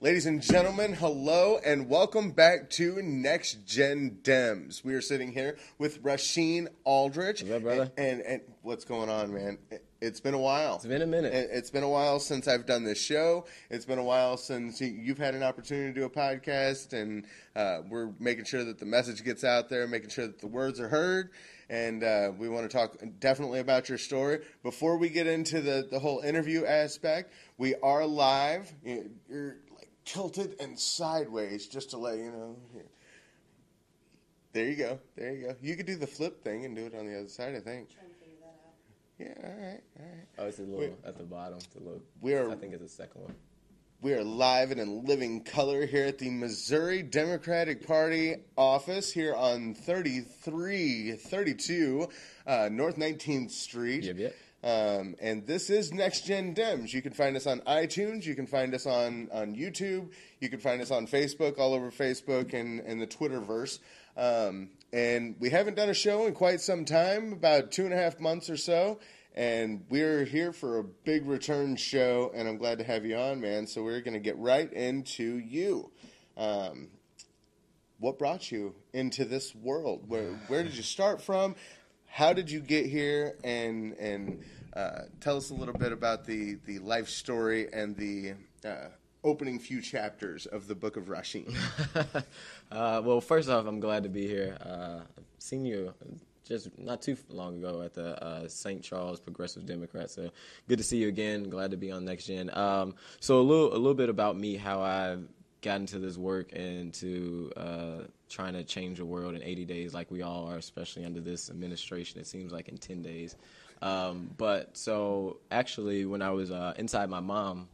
Ladies and gentlemen, hello and welcome back to Next Gen Dems. We are sitting here with Rasheen Aldridge. What's up, brother? And, and, and what's going on, man? It- It's been a while. It's been a minute. It- It's been a while since I've done this show. It's been a while since you- you've had an opportunity to do a podcast, and uh, we're making sure that the message gets out there, making sure that the words are heard. And uh, we want to talk definitely about your story. Before we get into the, the whole interview aspect, we are live. You- You're tilted and sideways, just to let you know. Here. There you go. There you go. You could do the flip thing and do it on the other side, I think. Trying to figure that out. Yeah, all right, all right. Oh, it's a little Wait. at the bottom. It's a little. We are- I think it's the second one. We are live and in living color here at the Missouri Democratic Party office here on 3332 uh, North 19th Street. Yep, yep. Um, and this is Next Gen Dems. You can find us on iTunes. You can find us on, on YouTube. You can find us on Facebook, all over Facebook and, and the Twitterverse. Um, and we haven't done a show in quite some time, about two and a half months or so. And we're here for a big return show, and I'm glad to have you on, man. So we're going to get right into you. Um, what brought you into this world? Where where did you start from? How did you get here? And and uh, tell us a little bit about the the life story and the uh, opening few chapters of the Book of Rasheen. uh, well, first off, I'm glad to be here. Uh, I've seen you just not too long ago at the uh, St. Charles Progressive Democrat. So good to see you again. Glad to be on Next Gen. Um, so a little a little bit about me, how I've gotten into this work and to uh, trying to change the world in 80 days, like we all are, especially under this administration. It seems like in 10 days. Um, but so actually, when I was uh, inside my mom.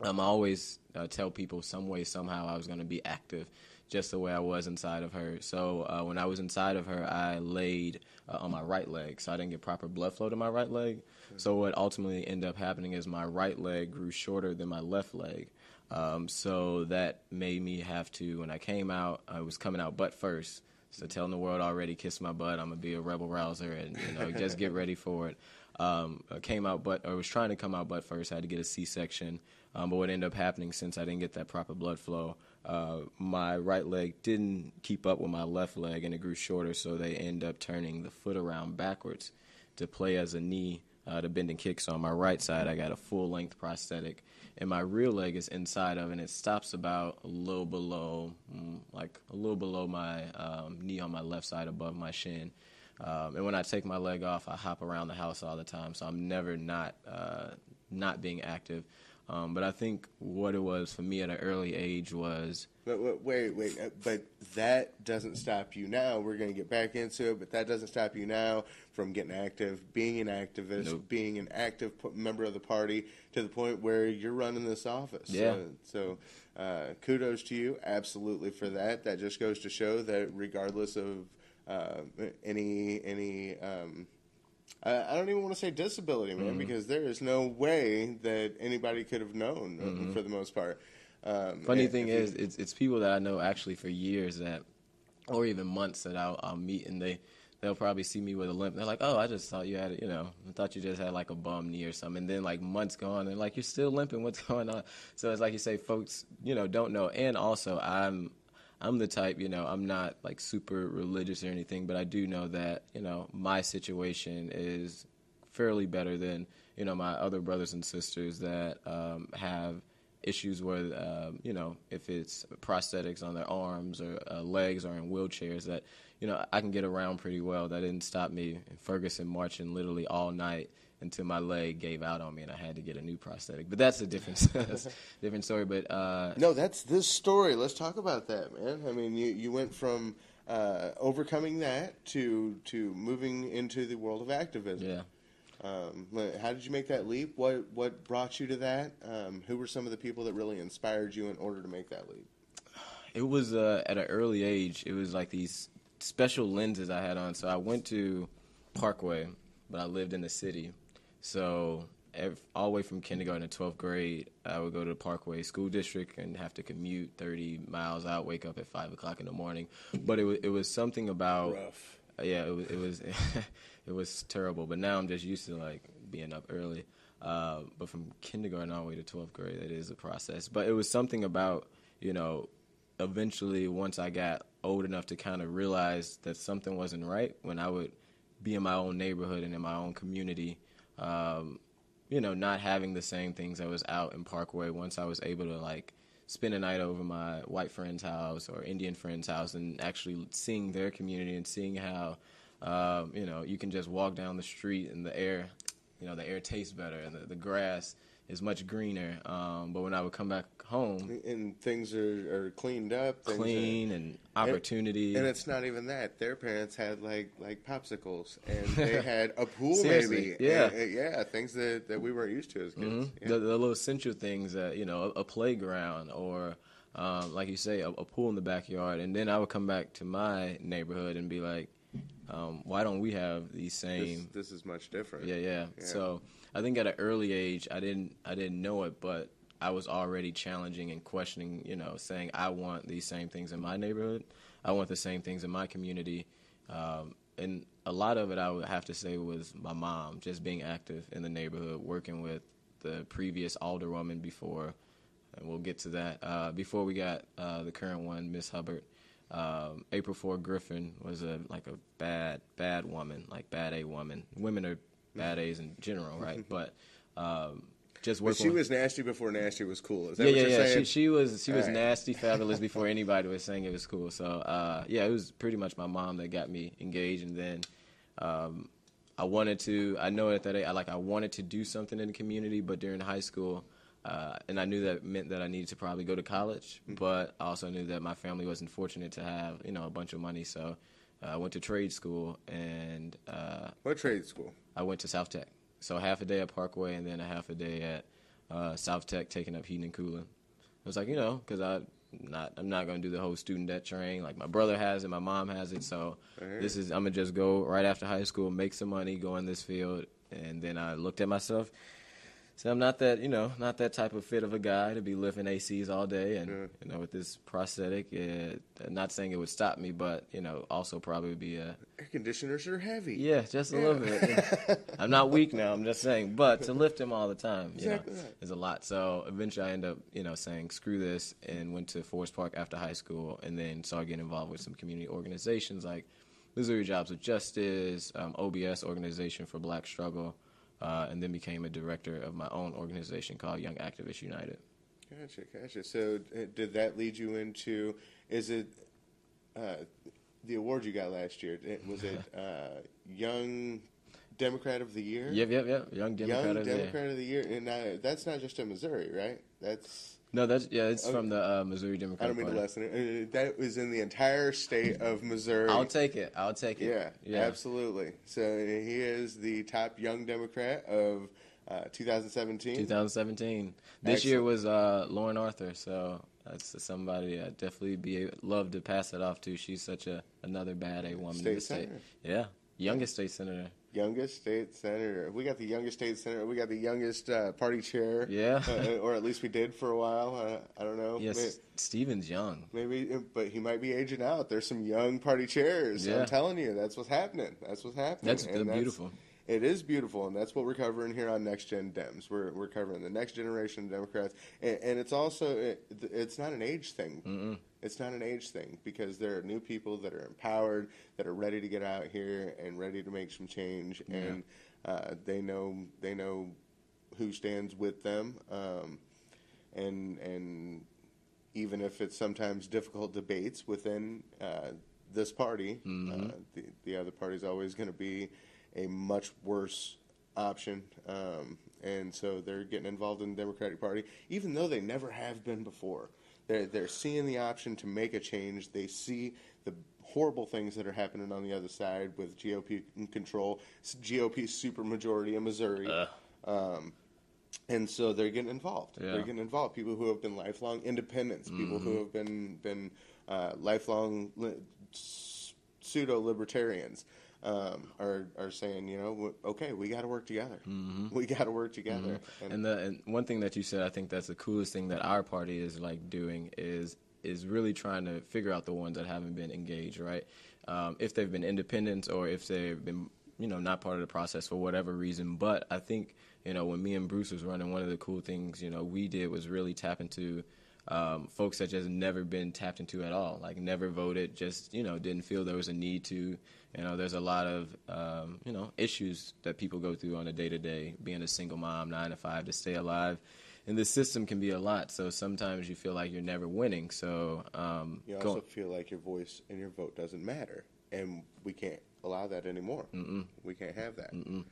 Um, I always uh, tell people some way, somehow, I was going to be active, just the way I was inside of her. So uh, when I was inside of her, I laid uh, on my right leg, so I didn't get proper blood flow to my right leg. So what ultimately ended up happening is my right leg grew shorter than my left leg. Um, so that made me have to, when I came out, I was coming out butt first. So telling the world already, kiss my butt, I'm gonna be a rebel rouser, and you know, just get ready for it. Um, I came out but I was trying to come out butt first. I had to get a C-section, um, but what ended up happening since I didn't get that proper blood flow, uh, my right leg didn't keep up with my left leg, and it grew shorter. So they end up turning the foot around backwards to play as a knee uh, to bend and kick. So on my right side, I got a full length prosthetic, and my real leg is inside of, and it stops about a little below, mm, like a little below my um, knee on my left side, above my shin. Um, and when I take my leg off, I hop around the house all the time, so I'm never not uh, not being active. Um, but I think what it was for me at an early age was But wait, wait, wait. uh, But that doesn't stop you now. We're going to get back into it, but that doesn't stop you now from getting active, being an activist, Nope. being an active member of the party to the point where you're running this office. Yeah. So, so uh, kudos to you, absolutely for that. That just goes to show that regardless of uh, any any. Um, I I don't even want to say disability, man, Mm-hmm. because there is no way that anybody could have known uh, for the most part. Um, Mm-hmm. Funny and thing if you- is, it's it's people that I know actually for years that, or even months that I'll, I'll meet and they they'll probably see me with a limp. They're like, "Oh, I just thought you had, you know, I thought you just had like a bum knee or something." And then like months go on, and like you're still limping. What's going on? So it's like you say, folks, you know, don't know. And also, I'm I'm the type, you know, I'm not like super religious or anything, but I do know that you know my situation is fairly better than you know my other brothers and sisters that um, have issues with um, you know if it's prosthetics on their arms or uh, legs or in wheelchairs that you know I can get around pretty well. That didn't stop me in Ferguson marching literally all night until my leg gave out on me and I had to get a new prosthetic. But that's a different that's a different story. But uh, No, that's this story. Let's talk about that, man. I mean, you, you went from uh, overcoming that to to moving into the world of activism. yeah. Um, how did you make that leap? What what brought you to that? Um, who were some of the people that really inspired you in order to make that leap? It was uh, at an early age. It was like these special lenses I had on. So I went to Parkway, but I lived in the city. So ev all the way from kindergarten to 12th grade, I would go to the Parkway School District and have to commute 30 miles out, wake up at 5 o'clock in the morning. But it was, it was something about. Rough. Yeah, it was it was it was terrible. But now I'm just used to like being up early. Uh, but from kindergarten all the way to 12th grade, it is a process. But it was something about, you know, eventually once I got old enough to kind of realize that something wasn't right, when I would be in my own neighborhood and in my own community, um, you know, not having the same things that was out in Parkway. Once I was able to like spend a night over my white friend's house or Indian friend's house and actually seeing their community and seeing how, um, you know, you can just walk down the street and the air, you know, the air tastes better and the, the grass is much greener. Um, but when I would come back home, and things are, are cleaned up, clean are, and opportunity. And it's not even that. Their parents had like like popsicles, and they had a pool, maybe. yeah. And- and yeah, things that, that we weren't used to as kids. Mhm. Yeah. The, the little essential things that you know, a, a playground or, um, like you say, a, a pool in the backyard. And then I would come back to my neighborhood and be like, um, why don't we have these this, same? this is much different. Yeah, yeah, Yeah. So I think at an early age, I didn't, I didn't know it, but I was already challenging and questioning. You know, saying I want these same things in my neighborhood. I want the same things in my community. Um, and a lot of it, I would have to say, was my mom just being active in the neighborhood, working with the previous alderwoman before, and we'll get to that. Uh, before we got uh, the current one, Miss Hubbard, um, April Ford Griffin was a like a bad, bad woman, like bad A woman. Women are bad A's in general, right? But um, just But she with- was nasty before nasty was cool. Is that yeah, what yeah, you're yeah. saying? She, she was she was Alright. nasty, fabulous before anybody was saying it was cool. So uh, yeah, it was pretty much my mom that got me engaged, and then um, I wanted to. I know at that age, I like I wanted to do something in the community, but during high school. Uh, and I knew that meant that I needed to probably go to college, Mm-hmm. but I also knew that my family wasn't fortunate to have, you know, a bunch of money. So I went to trade school, and uh, what trade school? I went to South Tech. So half a day at Parkway and then a half a day at uh, South Tech, taking up heating and cooling. I was like, you know, because I not I'm not gonna do the whole student debt train. Like my brother has it, my mom has it. So this is I'm gonna just go right after high school, make some money, go in this field. And then I looked at myself. So I'm not that, you know, not that type of fit of a guy to be lifting ACs all day, and Yeah. you know, with this prosthetic, it, not saying it would stop me, but you know, also probably be a Air conditioners are heavy. yeah, just a Yeah. little bit. I'm not weak now. I'm just saying, but to lift him all the time, you Exactly know, is a lot. So eventually, I end up, you know, saying screw this, and went to Forest Park after high school, and then started getting involved with some community organizations like Missouri Jobs with Justice, um, OBS Organization for Black Struggle, uh, and then became a director of my own organization called Young Activists United. Gotcha, gotcha. So uh, did that lead you into? Is it uh, the award you got last year? Was it uh, Young Democrat of the Year? Yep, yep, yep. Young Democrat Young of the Year. Democrat of the Year, and uh, that's not just in Missouri, right? That's No, that's yeah, it's from the uh, Missouri Democrat. I don't mean to Party. lessen it. Uh, that was in the entire state of Missouri. I'll take it. I'll take it. Yeah, yeah. absolutely. So he is the top young Democrat of uh, 2017. 2017. This year was uh, Lauren Arthur, so that's somebody I definitely be love to pass it off to. She's such a another bad A woman State in the state. senator. Yeah, youngest state senator. Youngest state senator. We got the youngest state senator. We got the youngest uh, party chair. Yeah. uh, or at least we did for a while. Uh, I don't know. Yes, May- Steven's young. Maybe, but he might be aging out. There's some young party chairs. Yeah. I'm telling you, that's what's happening. That's what's happening. That's And beautiful. It is beautiful, and that's what we're covering here on Next Gen Dems. We're we're covering the next generation of Democrats, and, and it's also it, it's not an age thing. Mm-mm. It's not an age thing because there are new people that are empowered, that are ready to get out here and ready to make some change, Yeah. and uh, they know they know who stands with them, um, and and even if it's sometimes difficult debates within uh, this party, Mhm. uh, the the other party is always going to be a much worse option, um, and so they're getting involved in the Democratic Party, even though they never have been before. They're they're seeing the option to make a change. They see the horrible things that are happening on the other side with GOP control, GOP supermajority in Missouri. Ugh. Um, and so they're getting involved. Yeah. They're getting involved. People who have been lifelong independents, people who Mhm. have been been uh, lifelong li- pseudo libertarians, um, are are saying, you know, okay, we got to work together. Mhm. We got to work together. And, And the and one thing that you said, I think that's the coolest thing that our party is like doing is is really trying to figure out the ones that haven't been engaged, right? Um, if they've been independents or if they've been you know not part of the process for whatever reason. But I think you know when me and Bruce was running, one of the cool things you know we did was really tap into um, folks that just never been tapped into at all, like never voted, just you know didn't feel there was a need to. You know, there's a lot of um, you know issues that people go through on a day to day, being a single mom, nine to five, to stay alive. And the system can be a lot, so sometimes you feel like you're never winning. So um, you also go- feel like your voice and your vote doesn't matter, and we can't allow that anymore. Mm-mm. We can't have that. Um,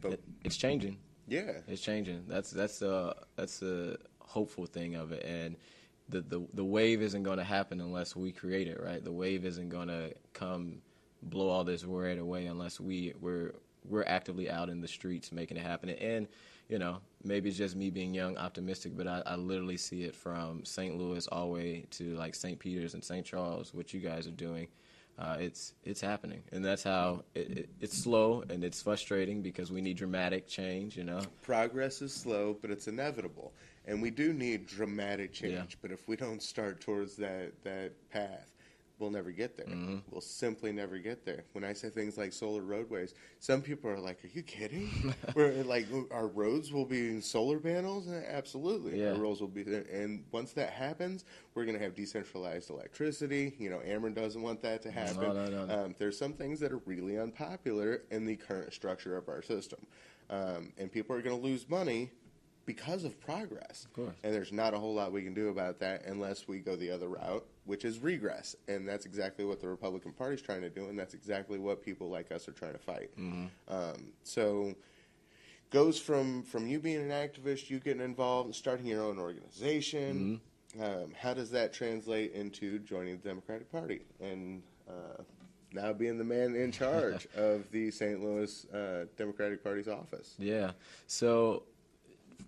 but it, it's changing. Yeah, it's changing. That's that's a that's a hopeful thing of it, and the the the wave isn't going to happen unless we create it. Right, the wave isn't going to come blow all this word away unless we we're we're actively out in the streets making it happen. And you know, maybe it's just me being young, optimistic, but I, I literally see it from St. Louis all the way to like St. Peter's and St. Charles, what you guys are doing. Uh, it's it's happening, and that's how it, it, it's slow and it's frustrating because we need dramatic change. You know, progress is slow, but it's inevitable, and we do need dramatic change. Yeah. But if we don't start towards that that path, we'll never get there. Mm-hmm. We'll simply never get there. When I say things like solar roadways, some people are like, "Are you kidding?" Where like our roads will be in solar panels? Absolutely, yeah. our roads will be. And once that happens, we're going to have decentralized electricity. You know, Ameren doesn't want that to happen. No, no, no, um, there's some things that are really unpopular in the current structure of our system, um, and people are going to lose money because of progress. Of course. And there's not a whole lot we can do about that unless we go the other route, which is regress. And that's exactly what the Republican Party is trying to do, and that's exactly what people like us are trying to fight. Mm-hmm. Um, so goes from from you being an activist, you getting involved, starting your own organization. Mm-hmm. Um, how does that translate into joining the Democratic Party and uh, now being the man in charge of the St. Louis uh, Democratic Party's office? Yeah. So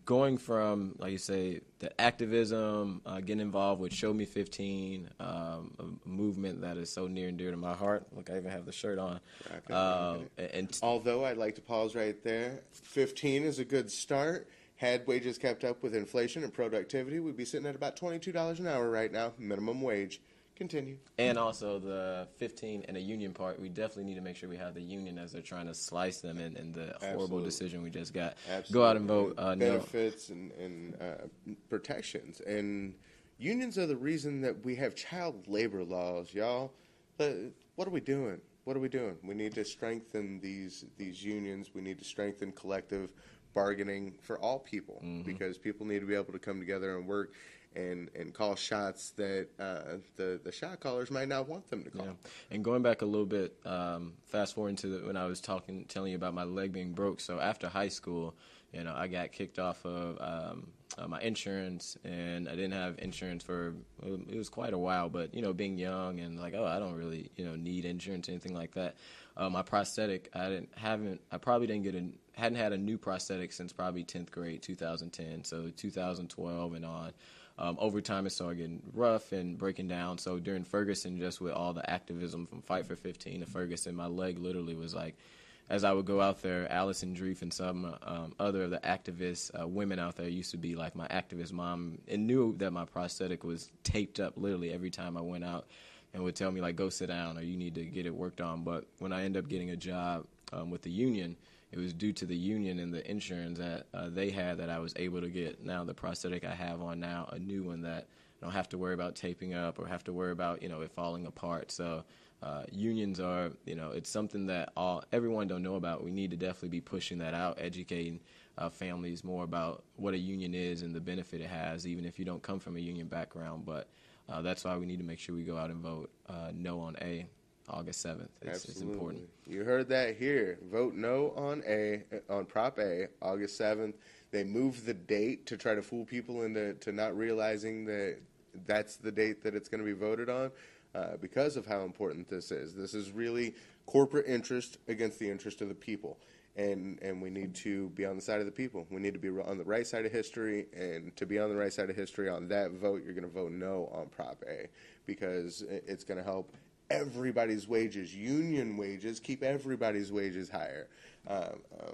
going from, like you say, the activism, uh, getting involved with Show Me 15, um, a movement that is so near and dear to my heart. Look, I even have the shirt on. Um, and t- Although I'd like to pause right there, 15 is a good start. Had wages kept up with inflation and productivity, we'd be sitting at about $22 an hour right now, minimum wage. Continue. And also the 15 and the union part, we definitely need to make sure we have the union as they're trying to slice them in, in the Absolutely. horrible decision we just got. Absolutely. Go out and vote. Uh, Benefits no. and, and uh, protections. And unions are the reason that we have child labor laws, y'all. But what are we doing? What are we doing? We need to strengthen these these unions. We need to strengthen collective bargaining for all people mm-hmm. because people need to be able to come together and work and and call shots that uh, the the shot callers might not want them to call. Yeah. And going back a little bit, um, fast forward to the, when I was talking, telling you about my leg being broke. So after high school, you know, I got kicked off of um, uh, my insurance, and I didn't have insurance for it was quite a while. But you know, being young and like, oh, I don't really you know need insurance, or anything like that. Uh, my prosthetic, I didn't haven't, I probably didn't get a hadn't had a new prosthetic since probably 10th grade, 2010. So 2012 and on um, over time it started getting rough and breaking down. So during Ferguson, just with all the activism from Fight for 15 to Ferguson, my leg literally was like, as I would go out there, Allison Dreith and some um, other of the activists, uh, women out there used to be like my activist mom and knew that my prosthetic was taped up literally every time I went out and would tell me like, go sit down or you need to get it worked on. But when I end up getting a job um, with the union, it was due to the union and the insurance that uh, they had that I was able to get now the prosthetic I have on now, a new one that I don't have to worry about taping up or have to worry about you know it falling apart. So uh, unions are you know it's something that all everyone don't know about. We need to definitely be pushing that out, educating uh, families more about what a union is and the benefit it has, even if you don't come from a union background. But uh, that's why we need to make sure we go out and vote uh, no on A August seventh. It's, it's, important. You heard that here. Vote no on A on Prop A, August seventh. They moved the date to try to fool people into to not realizing that that's the date that it's going to be voted on, uh, because of how important this is. This is really corporate interest against the interest of the people. And, and we need to be on the side of the people. We need to be on the right side of history. And to be on the right side of history on that vote, you're going to vote no on Prop A because it's going to help everybody's wages, union wages, keep everybody's wages higher. Uh, uh,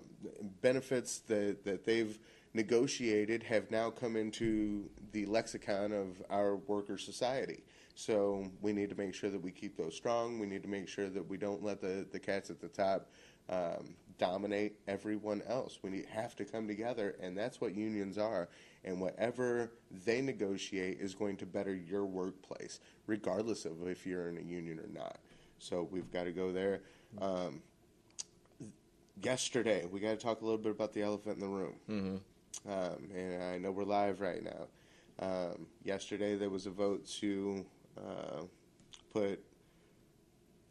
benefits that, that they've negotiated have now come into the lexicon of our worker society. So we need to make sure that we keep those strong. We need to make sure that we don't let the, the cats at the top um, dominate everyone else. We have to come together, and that's what unions are. And whatever they negotiate is going to better your workplace, regardless of if you're in a union or not. So we've got to go there. Um, yesterday, we got to talk a little bit about the elephant in the room. Mm-hmm. Um, and I know we're live right now. Um, yesterday, there was a vote to uh, put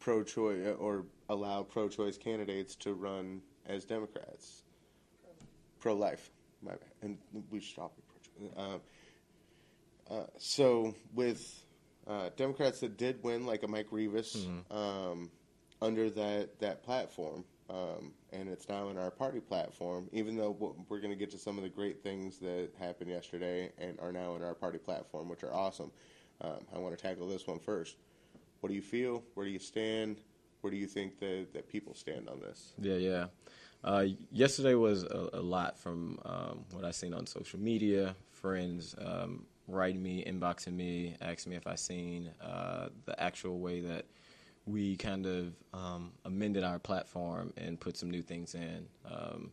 pro-choice or allow pro-choice candidates to run as Democrats. Pro-life, my bad. And we should all be pro-choice. Uh, uh, so with uh, Democrats that did win, like a Mike Revis, mm-hmm. um, under that that platform, um, and it's now in our party platform. Even though we're going to get to some of the great things that happened yesterday and are now in our party platform, which are awesome. Um, I want to tackle this one first. What do you feel? Where do you stand? Where do you think that, that people stand on this? Yeah, yeah. Uh, yesterday was a, a lot from um, what I seen on social media, friends um, writing me, inboxing me, asking me if I seen uh, the actual way that we kind of um, amended our platform and put some new things in. Um,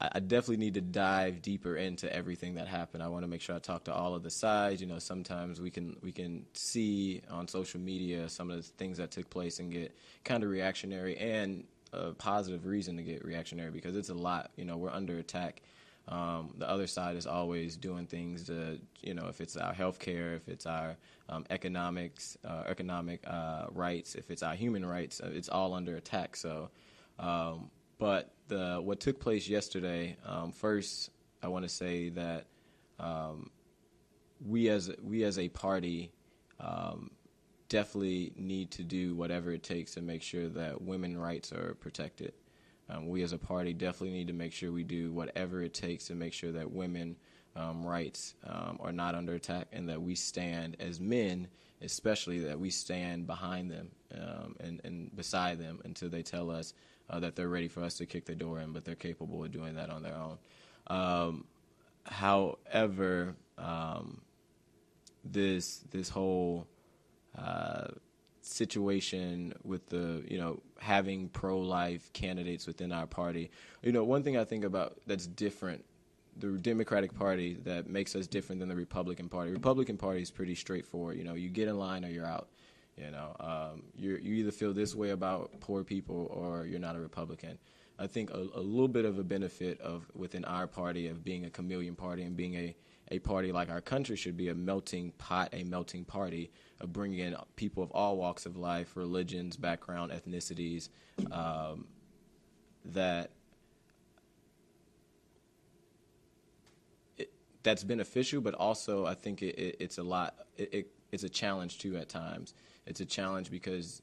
I, definitely need to dive deeper into everything that happened. I want to make sure I talk to all of the sides. You know, sometimes we can we can see on social media some of the things that took place and get kind of reactionary and a positive reason to get reactionary because it's a lot. You know, we're under attack. Um, the other side is always doing things to, you know, if it's our health care, if it's our um, economics, uh, economic uh, rights, if it's our human rights, uh, it's all under attack. So, um, but the what took place yesterday, um, first, I want to say that um, we as we as a party um, definitely need to do whatever it takes to make sure that women rights are protected. Um, we as a party definitely need to make sure we do whatever it takes to make sure that women um, rights um, are not under attack and that we stand as men, especially that we stand behind them and, and beside them until they tell us uh, that they're ready for us to kick the door in, but they're capable of doing that on their own. Um, however, um, this this whole uh, situation with the you know having pro life candidates within our party, you know, one thing I think about that's different. The Democratic Party that makes us different than the Republican Party. Republican Party is pretty straightforward. You know, you get in line or you're out. You know, um, you you either feel this way about poor people or you're not a Republican. I think a, a, little bit of a benefit of within our party of being a chameleon party and being a, a party like our country should be a melting pot, a melting party of bringing in people of all walks of life, religions, background, ethnicities, um, that that's beneficial, but also I think it, it, it's a lot. It, it's a challenge too at times it's a challenge because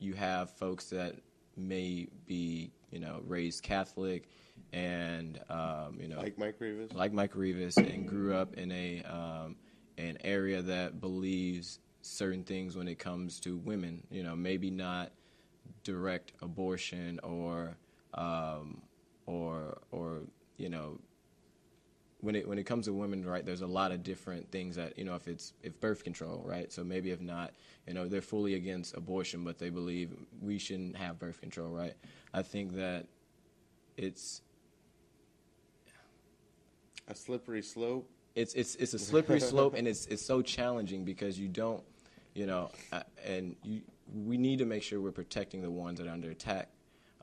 you have folks that may be you know raised Catholic and um, you know like Mike Revis, like Mike Revis, and grew up in a um, an area that believes certain things when it comes to women. You know, maybe not direct abortion or um, or or you know when it when it comes to women, right, there's a lot of different things that you know if it's if birth control, right. So maybe if not, you know, they're fully against abortion, but they believe we shouldn't have birth control, right. I think that it's a slippery slope. It's it's it's a slippery slope, and it's it's so challenging because you don't, you know, uh, and you we need to make sure we're protecting the ones that are under attack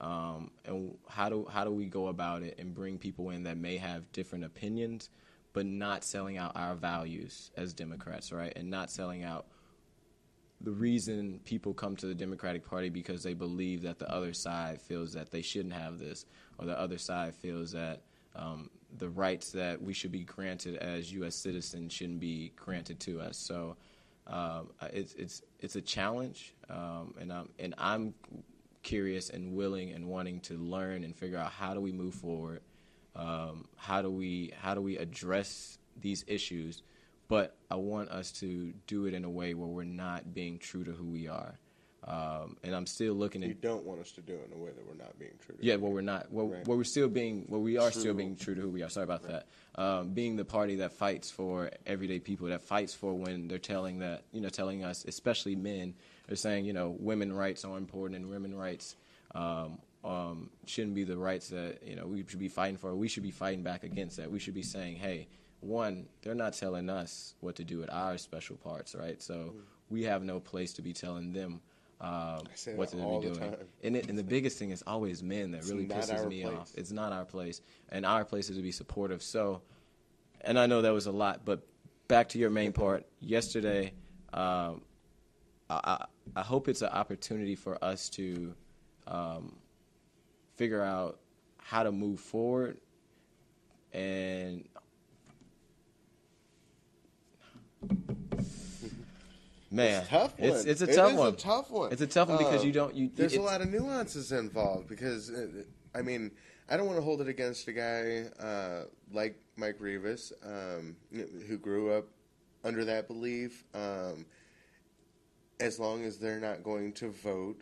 um, and how do how do we go about it and bring people in that may have different opinions, but not selling out our values as Democrats, right? And not selling out the reason people come to the Democratic Party because they believe that the other side feels that they shouldn't have this, or the other side feels that um, the rights that we should be granted as U.S. citizens shouldn't be granted to us. So um, it's it's it's a challenge, um, and I'm and I'm curious and willing and wanting to learn and figure out how do we move forward, um, how do we how do we address these issues, but I want us to do it in a way where we're not being true to who we are. Um, and I'm still looking at. You don't want us to do it in a way that we're not being true. to Yeah, well, we're not. Well, right. well, we're still being. Well, we are true. still being true to who we are. Sorry about right. that. Um, being the party that fights for everyday people, that fights for when they're telling that you know, telling us, especially men, they're saying you know, women rights are important and women rights um, um, shouldn't be the rights that you know we should be fighting for. We should be fighting back against that. We should be saying, hey, one, they're not telling us what to do with our special parts, right? So mm. we have no place to be telling them um, what to be doing. And, it, and the biggest thing is always men that it's really pisses me place. off. It's not our place, and our place is to be supportive. So, and I know that was a lot, but back to your main part. Yesterday, um, I, I, hope it's an opportunity for us to um, figure out how to move forward and Man, it's tough one. It's, it's a tough one. a tough one. It's a tough one because you don't. You, there's a lot of nuances involved because, uh, I mean, I don't want to hold it against a guy uh, like Mike Revis um, who grew up under that belief. Um, as long as they're not going to vote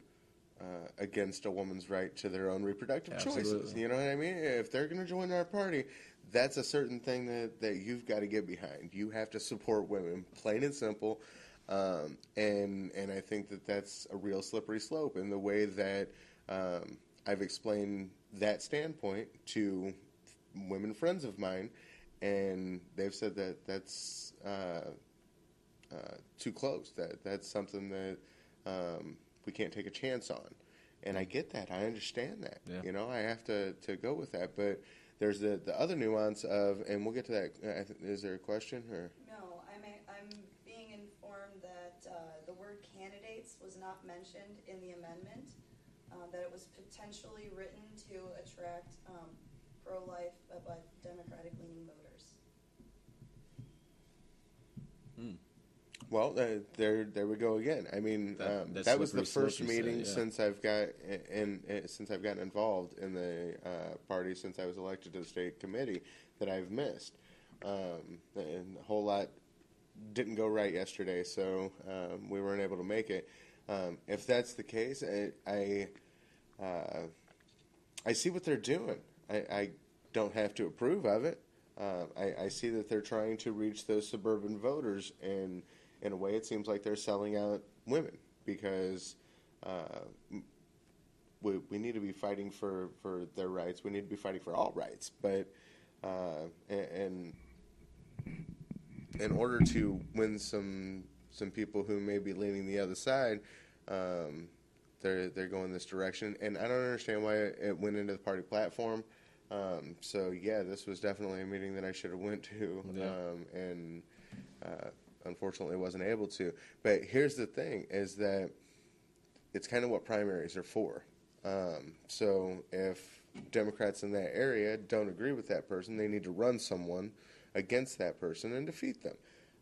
uh, against a woman's right to their own reproductive Absolutely. choices. You know what I mean? If they're going to join our party, that's a certain thing that, that you've got to get behind. You have to support women, plain and simple. Um, and and I think that that's a real slippery slope in the way that um, I've explained that standpoint to women friends of mine, and they've said that that's uh, uh, too close. That that's something that um, we can't take a chance on. And I get that. I understand that. Yeah. You know, I have to, to go with that. But there's the, the other nuance of, and we'll get to that. Uh, is there a question or? No, I'm I'm being informed that uh, the word candidates was not mentioned in the amendment. Uh, that it was potentially written to attract um, pro-life uh, but Democratic-leaning voters. Well, uh, there, there we go again. I mean, that, um, that was the first meeting yeah. since I've got in, in, since I've gotten involved in the uh, party since I was elected to the state committee that I've missed. Um, and a whole lot didn't go right yesterday, so um, we weren't able to make it. Um, if that's the case, I I, uh, I, see what they're doing. I, I, don't have to approve of it. Uh, I, I see that they're trying to reach those suburban voters and in a way, it seems like they're selling out women because uh, we, we need to be fighting for, for their rights. We need to be fighting for all rights. But uh, and, in order to win some some people who may be leaning the other side, um, they're they're going this direction. And I don't understand why it went into the party platform. Um, so yeah, this was definitely a meeting that I should have went to. Yeah. Um, and uh, unfortunately wasn't able to. But here's the thing: is that it's kind of what primaries are for. Um, so if Democrats in that area don't agree with that person, they need to run someone against that person and defeat them.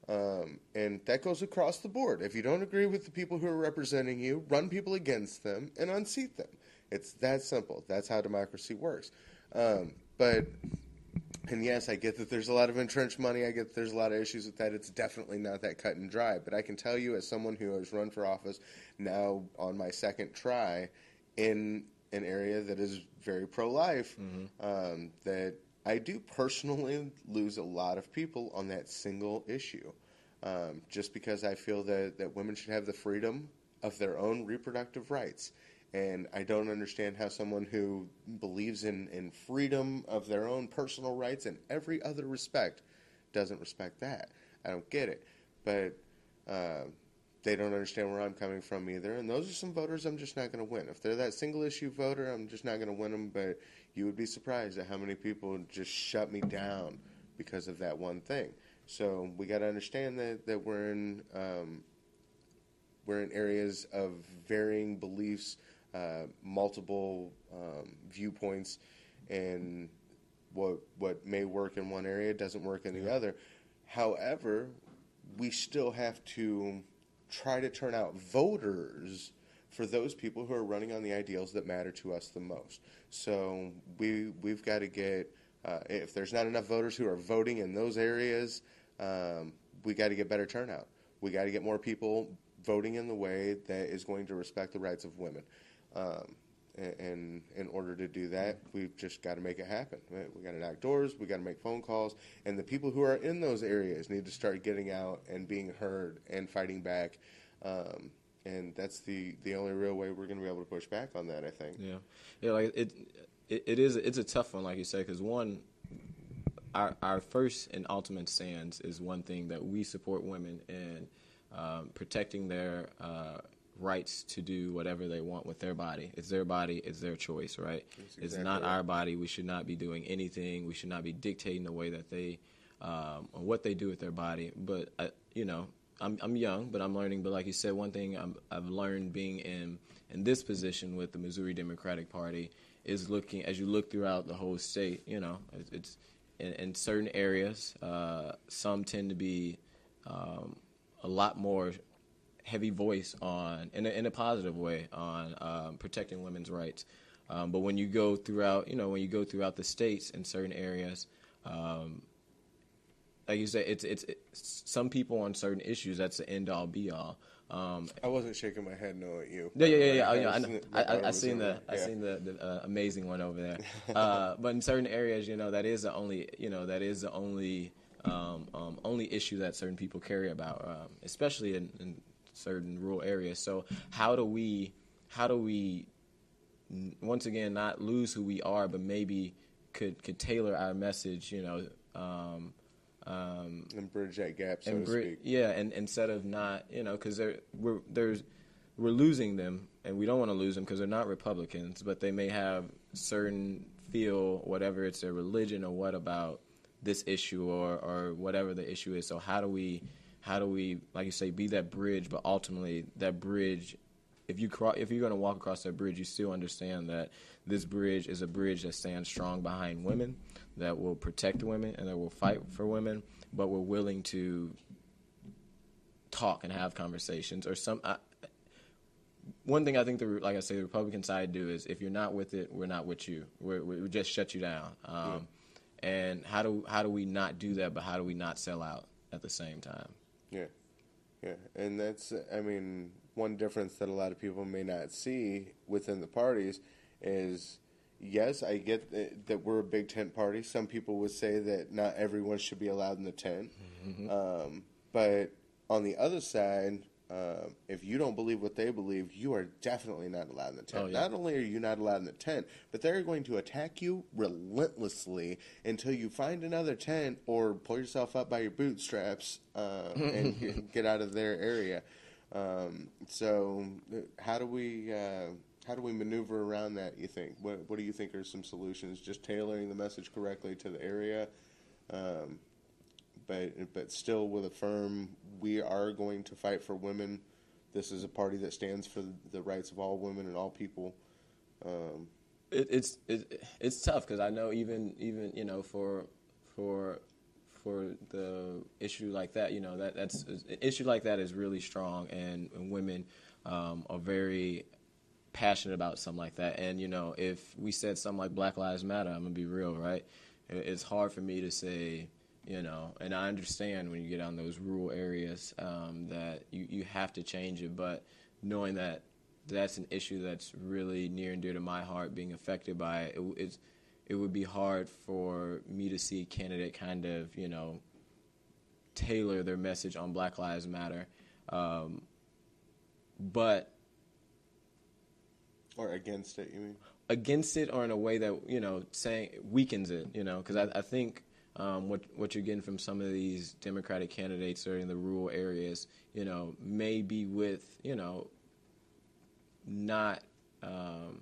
Um, and that goes across the board. If you don't agree with the people who are representing you, run people against them and unseat them. It's that simple. That's how democracy works. Um, but and yes, I get that there's a lot of entrenched money. I get that there's a lot of issues with that. It's definitely not that cut and dry. But I can tell you, as someone who has run for office now on my second try in an area that is very pro life, mm-hmm. um, that I do personally lose a lot of people on that single issue. Um, just because I feel that, that women should have the freedom of their own reproductive rights. And I don't understand how someone who believes in, in freedom of their own personal rights in every other respect doesn't respect that. I don't get it. But uh, they don't understand where I'm coming from either. And those are some voters I'm just not going to win. If they're that single issue voter, I'm just not going to win them. But you would be surprised at how many people just shut me down because of that one thing. So we got to understand that, that we're in um, we're in areas of varying beliefs uh, multiple um, viewpoints, and what what may work in one area doesn't work in the other. However, we still have to try to turn out voters for those people who are running on the ideals that matter to us the most. So we we've got to get uh, if there's not enough voters who are voting in those areas, um, we got to get better turnout. We got to get more people voting in the way that is going to respect the rights of women. Um, and in order to do that, we've just got to make it happen. We got to knock doors, we got to make phone calls, and the people who are in those areas need to start getting out and being heard and fighting back. Um, and that's the the only real way we're going to be able to push back on that. I think. Yeah, yeah, like it, it, it is. It's a tough one, like you said, because one, our our first and ultimate stance is one thing that we support women in um, protecting their uh, rights to do whatever they want with their body. It's their body. It's their choice, right? That's it's not right. our body. We should not be doing anything. We should not be dictating the way that they um, or what they do with their body. But I, you know, I'm I'm young, but I'm learning. But like you said, one thing I'm, I've learned being in in this position with the Missouri Democratic Party is looking as you look throughout the whole state. You know, it's, it's in, in certain areas. Uh, some tend to be um, a lot more heavy voice on in a, in a positive way on um, protecting women's rights. Um, but when you go throughout, you know, when you go throughout the states in certain areas, um, like you said, it's, it's it's some people on certain issues that's the end all be all. Um, I wasn't shaking my head no at you. yeah, yeah, yeah, yeah. I, was- I, know. I, I, I seen the there. I seen the, the uh, amazing one over there. Uh, but in certain areas, you know, that is the only you know that is the only um, um, only issue that certain people carry about, um, especially in, in certain rural areas. So how do we how do we once again not lose who we are, but maybe could could tailor our message, you know. Um, um, and bridge that gap, so and to bri- speak. yeah, and instead of not, you know, because they're we're there's we're losing them, and we don't want to lose them because they're not Republicans, but they may have certain feel whatever it's their religion or what about this issue or or whatever the issue is. So how do we how do we like you say be that bridge, but ultimately that bridge. If you cro- if you're going to walk across that bridge, you still understand that this bridge is a bridge that stands strong behind women, that will protect women, and that will fight for women, but we're willing to talk and have conversations or some I, one thing I think the like I say the Republican side do is if you're not with it we're not with you. We're, we we just shut you down. Um, and how do how do we not do that but how do we not sell out at the same time Yeah, yeah, and that's I mean one difference that a lot of people may not see within the parties is yes, I get that, that we're a big tent party. Some people would say that not everyone should be allowed in the tent, um, but on the other side. Uh, if you don't believe what they believe, you are definitely not allowed in the tent. Oh, yeah. Not only are you not allowed in the tent, but they're going to attack you relentlessly until you find another tent or pull yourself up by your bootstraps uh, and get, get out of their area. Um, so, uh, how do we uh, how do we maneuver around that? You think? What What do you think are some solutions? Just tailoring the message correctly to the area, um, but but still with a firm. We are going to fight for women. This is a party that stands for the rights of all women and all people. Um, it, it's it, it's tough because I know even even you know for for for the issue like that you know that that's an issue like that is really strong and, and women um, are very passionate about something like that and you know if we said something like Black Lives Matter I'm gonna be real right it's hard for me to say you know? And I understand when you get on those rural areas um, that you, you have to change it but knowing that that's an issue that's really near and dear to my heart being affected by it, it it's it would be hard for me to see a candidate kind of you know tailor their message on Black Lives Matter. Um, but or against it, you mean? against it or in a way that you know saying weakens it you know? Because I, I think um, what what you're getting from some of these Democratic candidates are in the rural areas you know may be with you know not um,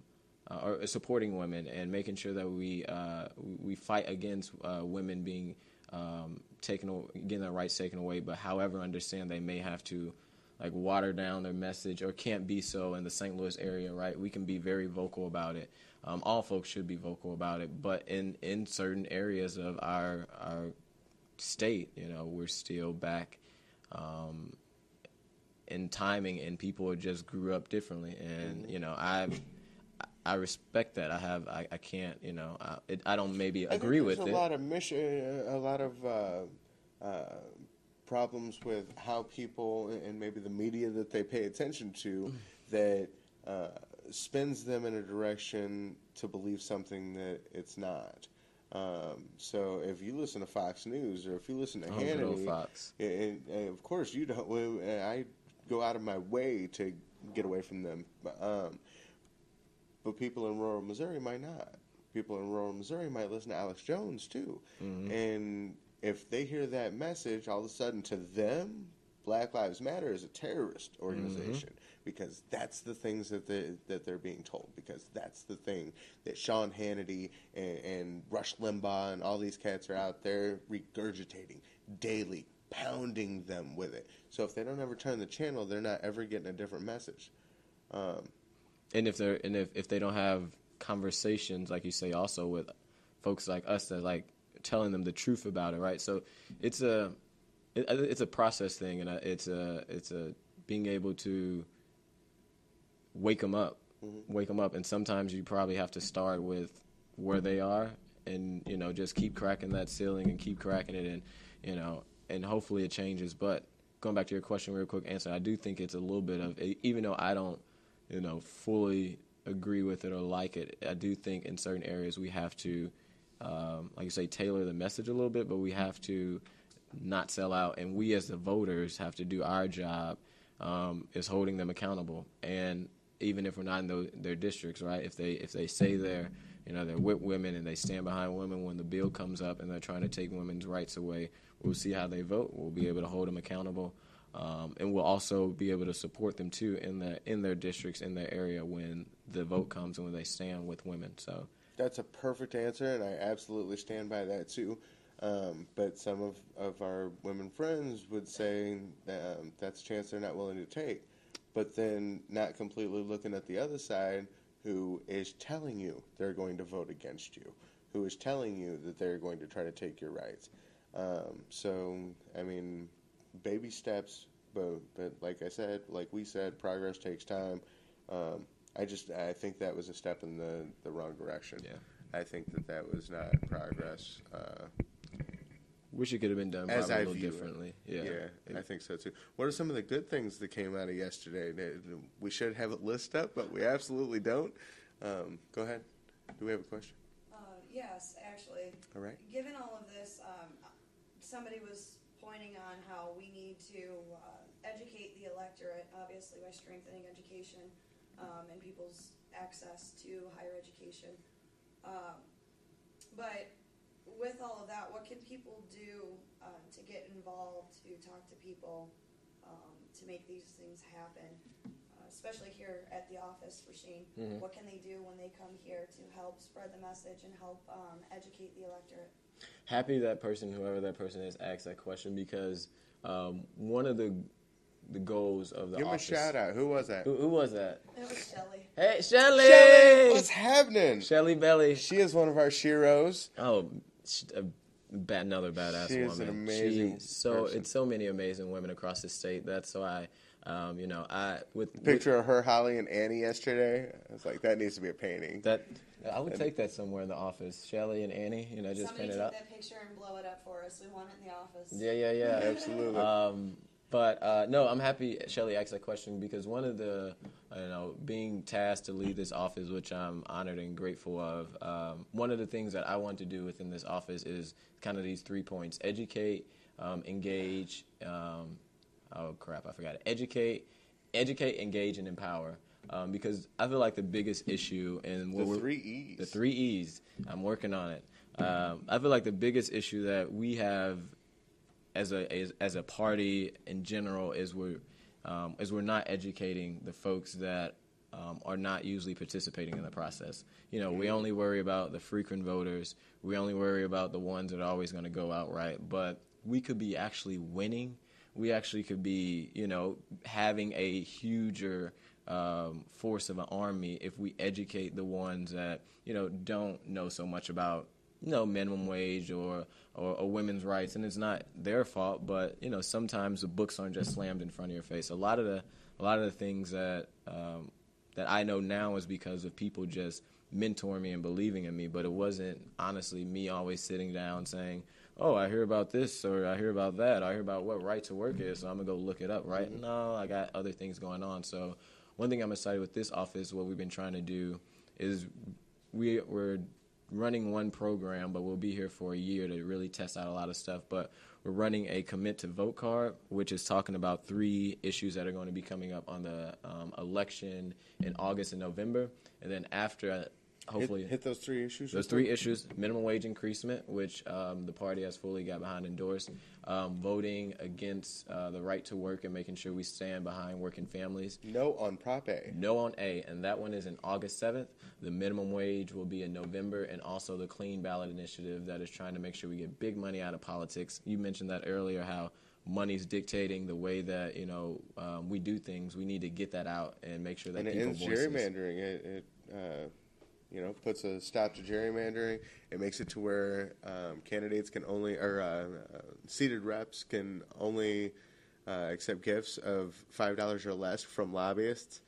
uh, or supporting women and making sure that we uh, we fight against uh, women being um, taken getting their rights taken away but however understand they may have to like water down their message or can't be so in the St. Louis area, right? We can be very vocal about it. Um, all folks should be vocal about it, but in, in certain areas of our our state, you know, we're still back um, in timing, and people just grew up differently. And you know, I I respect that. I have I, I can't you know I, it, I don't maybe agree with a it. lot of mission, a lot of uh, uh, problems with how people and maybe the media that they pay attention to that uh, spins them in a direction to believe something that it's not. Um, so if you listen to Fox News or if you listen to Oh, Hannity, Fox. and, and of course you don't. I go out of my way to get away from them. Um, but people in rural Missouri might not. People in rural Missouri might listen to Alex Jones too, and if they hear that message, all of a sudden to them, Black Lives Matter is a terrorist organization because that's the things that they that they're being told. Because that's the thing that Sean Hannity and, and Rush Limbaugh and all these cats are out there regurgitating daily, pounding them with it. So if they don't ever turn the channel, they're not ever getting a different message. Um, and if they're and if, if they don't have conversations like you say also with folks like us that like telling them the truth about it right so it's a it, it's a process thing and it's a it's a being able to wake them up wake them up and sometimes you probably have to start with where they are and you know just keep cracking that ceiling and keep cracking it and you know and hopefully it changes but going back to your question real quick answer i do think it's a little bit of even though i don't you know, fully agree with it or like it. I do think in certain areas we have to, um, like you say, tailor the message a little bit, but we have to not sell out, and we as the voters have to do our job um, is holding them accountable. And even if we're not in their districts, right? If they if they say they're you know they're with women and they stand behind women when the bill comes up and they're trying to take women's rights away, we'll see how they vote. We'll be able to hold them accountable. Um, and we'll also be able to support them too in the in their districts in their area when the vote comes and when they stand with women. So That's a perfect answer, and I absolutely stand by that too. Um, but some of, of our women friends would say that, um, that's a chance they're not willing to take. But then not completely looking at the other side who is telling you they're going to vote against you, who is telling you that they're going to try to take your rights. Um, so, I mean, baby steps, but, but like I said, like we said, progress takes time. Um, I just I think that was a step in the, the wrong direction. Yeah. I think that that was not progress. Uh, wish it could have been done As probably I a little view it. differently. yeah, Yeah, I think so too. What are some of the good things that came out of yesterday? That- We should have it list up, but we absolutely don't. Um, go ahead. Do we have a question? Uh, yes, actually. All right. Given all of this, um, somebody was pointing on how we need to uh, educate the electorate, obviously by strengthening education um, and people's access to higher education. Um, but with all of that, what can people do um, to get involved, to talk to people, um, to make these things happen? Uh, especially here at the office for Shane, Mhm. what can they do when they come here to help spread the message and help um, educate the electorate? happy that person, whoever that person is, asked that question because um, one of the the goals of the office. Give him a office. shout out. Who was that? Who, who was that? It was Shelly. Hey, Shelly. Shelly, what's happening? Shelly Belly. She is one of our sheroes. Oh, sh- a ba- another badass She is woman. an amazing She's so person. it's so many amazing women across the state. That's why, um, you know, I with with- Picture of her, Holly, and Annie yesterday. I was like, that needs to be a painting. that. I would take that somewhere in the office. Shelly and Annie, you know, just Somebody print take it up. that picture and blow it up for us. We want it in the office. Yeah, yeah, yeah. Absolutely. Um, but uh, no, I'm happy Shelly asked that question because one of the, you know, being tasked to lead this office, which I'm honored and grateful of, um, one of the things that I want to do within this office is kind of these three points: educate, um, engage. Um, oh crap, I forgot it. Educate, educate, engage, and empower. Um, because I feel like the biggest issue and the three E's. the three E's. I'm working on it. Um, I feel like the biggest issue that we have as a as, as a party in general is we're um, is we're not educating the folks that um, are not usually participating in the process. You know, we only worry about the frequent voters. We only worry about the ones that are always going to go out right. But we could be actually winning. We actually could be, you know, having a huger um, force of an army if we educate the ones that you know don't know so much about you know minimum wage or, or or women's rights, and it's not their fault. But you know sometimes the books aren't just slammed in front of your face. A lot of the a lot of the things that um, that I know now is because of people just mentoring me and believing in me. But it wasn't honestly me always sitting down saying, "Oh, I hear about this or I hear about that. I hear about what right to work is, so I'm gonna go look it up." Right? No, I got other things going on. So one thing I'm excited with this office, what we've been trying to do is we we're running one program, but we'll be here for a year to really test out a lot of stuff. But we're running a commit to vote card, which is talking about three issues that are going to be coming up on the um, election in August and November, and then after, hopefully, hit, hit those three issues. those three issues: minimum wage increasement, which um, the party has fully got behind, endorsed, um, voting against uh, the right to work and making sure we stand behind working families. No on Prop A. No on A, and that one is in August 7th. The minimum wage will be in November, and also the Clean Ballot Initiative that is trying to make sure we get big money out of politics. You mentioned that earlier, how money's dictating the way that you know um, we do things. We need to get that out and make sure that and people voices. gerrymandering. It, it uh, you know puts a stop to gerrymandering. It makes it to where um, candidates can only or uh, uh, seated reps can only uh, accept gifts of five dollars or less from lobbyists,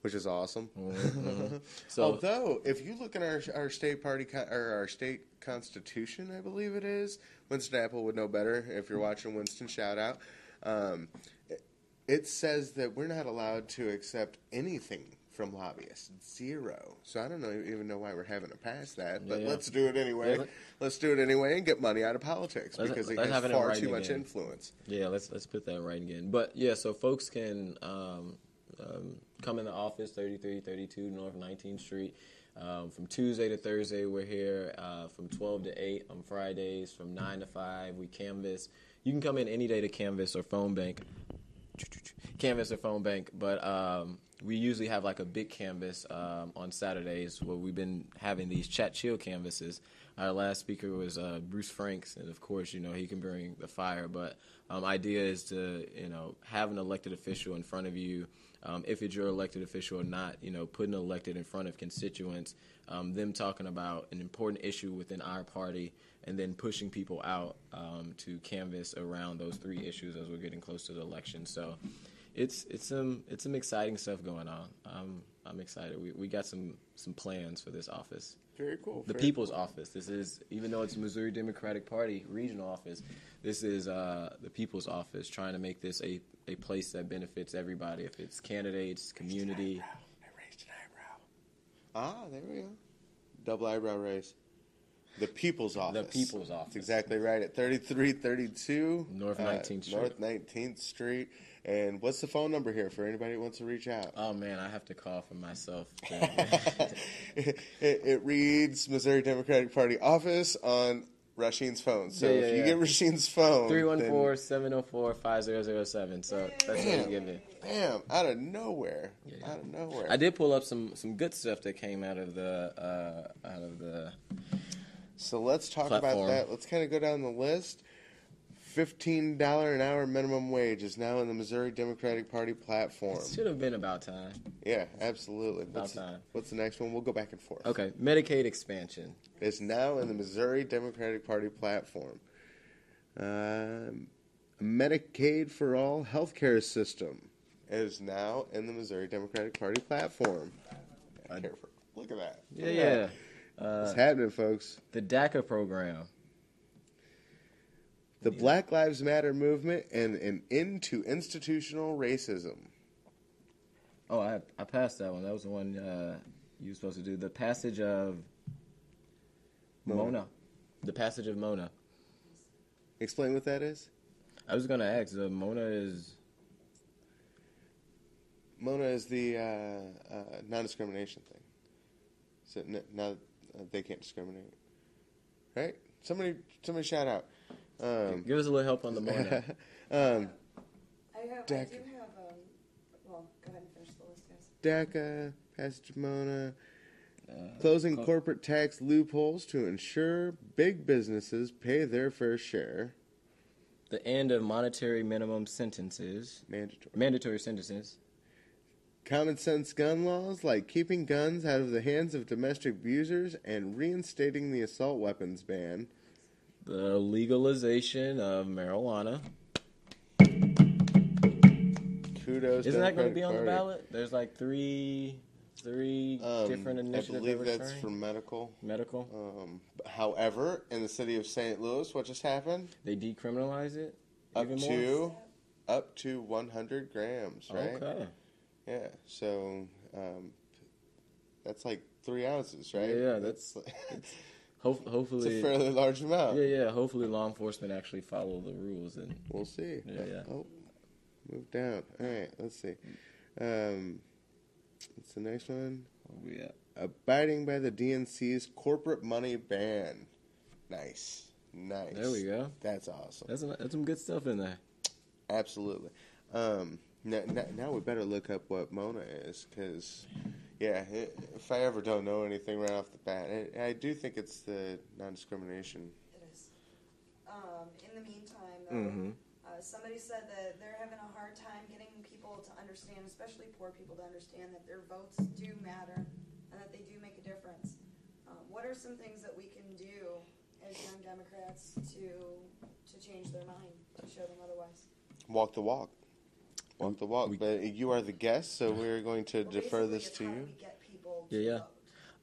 which is awesome. Mm-hmm. So Although, if you look in our our state party or our state constitution, I believe it is Winston Apple would know better. If you're watching Winston, shout out. Um, it, it says that we're not allowed to accept anything from lobbyists, zero. So I don't know even know why we're having to pass that, but Yeah. let's do it anyway. Yeah. Let's do it anyway and get money out of politics Let's- because it has it far too much again. influence. Yeah, let's let's put that right again. But yeah, so folks can um, um, come in the office, 3332 North 19th Street. Um, from Tuesday to Thursday, we're here uh, from 12 to 8 on Fridays, from 9 to 5. We canvas. You can come in any day to canvas or phone bank. Canvas or phone bank, but um, we usually have like a big canvas um, on Saturdays where we've been having these chat chill canvases. Our last speaker was uh, Bruce Franks, and of course, you know he can bring the fire. But um, idea is to you know have an elected official in front of you. Um, if it's your elected official or not, you know, put an elected in front of constituents, um, them talking about an important issue within our party, and then pushing people out um, to canvas around those three issues as we're getting close to the election. So it's it's some it's some exciting stuff going on. Um, I'm excited. We we got some some plans for this office. Very cool. The very People's Office. This is even though it's Missouri Democratic Party regional office. This is uh, the People's Office trying to make this a, a place that benefits everybody. If it's candidates, community. I raised an eyebrow. Ah, there we go. Double eyebrow raise. The People's Office. The People's Office. That's exactly right. At 3332 North uh, 19th Street. North 19th Street. And what's the phone number here for anybody who wants to reach out? Oh man, I have to call for myself. it, it reads Missouri Democratic Party office on Rasheen's phone. So Yeah, if you yeah. get Rasheen's phone, Three one then- four seven zero four five zero zero seven. So that's what you give me. Bam! Out of nowhere. Yeah. Out of nowhere. I did pull up some some good stuff that came out of the uh, out of the So let's talk Platform. about that. Let's kind of go down the list. Fifteen dollar an hour minimum wage is now in the Missouri Democratic Party platform. It should have been about time. Yeah, absolutely. About What's, time. what's the next one? We'll go back and forth. Okay, Medicaid expansion. It's now in the Missouri Democratic Party platform. Um, Medicaid for all healthcare system is now in the Missouri Democratic Party platform. Look at that. Yeah, Look at yeah. that. Uh, It's happening, folks. the DACA program. The Black Lives Matter movement and an end to institutional racism. Oh, I I passed that one. That was the one uh, you were supposed to do. The passage of Mona. Mona. The passage of Mona. Explain what that is. I was gonna ask. Uh, Mona is Mona is the uh, uh, non-discrimination thing. So n- now uh, they can't discriminate, right? Somebody, somebody shout out. Um, give us a little help on the Mona. um, I have, I Deck. do have, um, well, go ahead and finish the list, guys. DACA, Passage of closing co- corporate tax loopholes to ensure big businesses pay their fair share. the end of monetary minimum sentences, Mandatory. mandatory sentences. Common sense gun laws like keeping guns out of the hands of domestic abusers and reinstating the assault weapons ban. The legalization of marijuana. Kudos. Isn't that going to be on the ballot? There's like three, three Um, different initiatives. I believe that's trying. for medical. medical. Um, however, in the city of St. Louis, what just happened? They decriminalize it Up even more. to up to 100 grams, right? Okay. Yeah. So um, that's like three ounces, right? Yeah, that's Ho- It's a fairly large amount. yeah, yeah. Hopefully, law enforcement actually follow the rules and We'll see. Yeah, yeah. Oh, move down. All right, let's see. Um, what's the next one? where we at? Abiding by the DNC's corporate money ban. Nice. Nice. There we go. That's awesome. That's, some- that's some good stuff in there. Absolutely. Um, now, now, now we better look up what Mona is, because, yeah, i if I ever don't know anything right off the bat, I, I do think it's the non-discrimination. It is. Um, in the meantime, though, Mm-hmm. uh, somebody said that they're having a hard time getting people to understand, especially poor people, to understand that their votes do matter and that they do make a difference. Um, what are some things that we can do as young Democrats to to change their mind, to show them otherwise? Walk the walk. Walk the walk. We- but you are the guest, so we're going to Well, defer this to you. we people Yeah, yeah.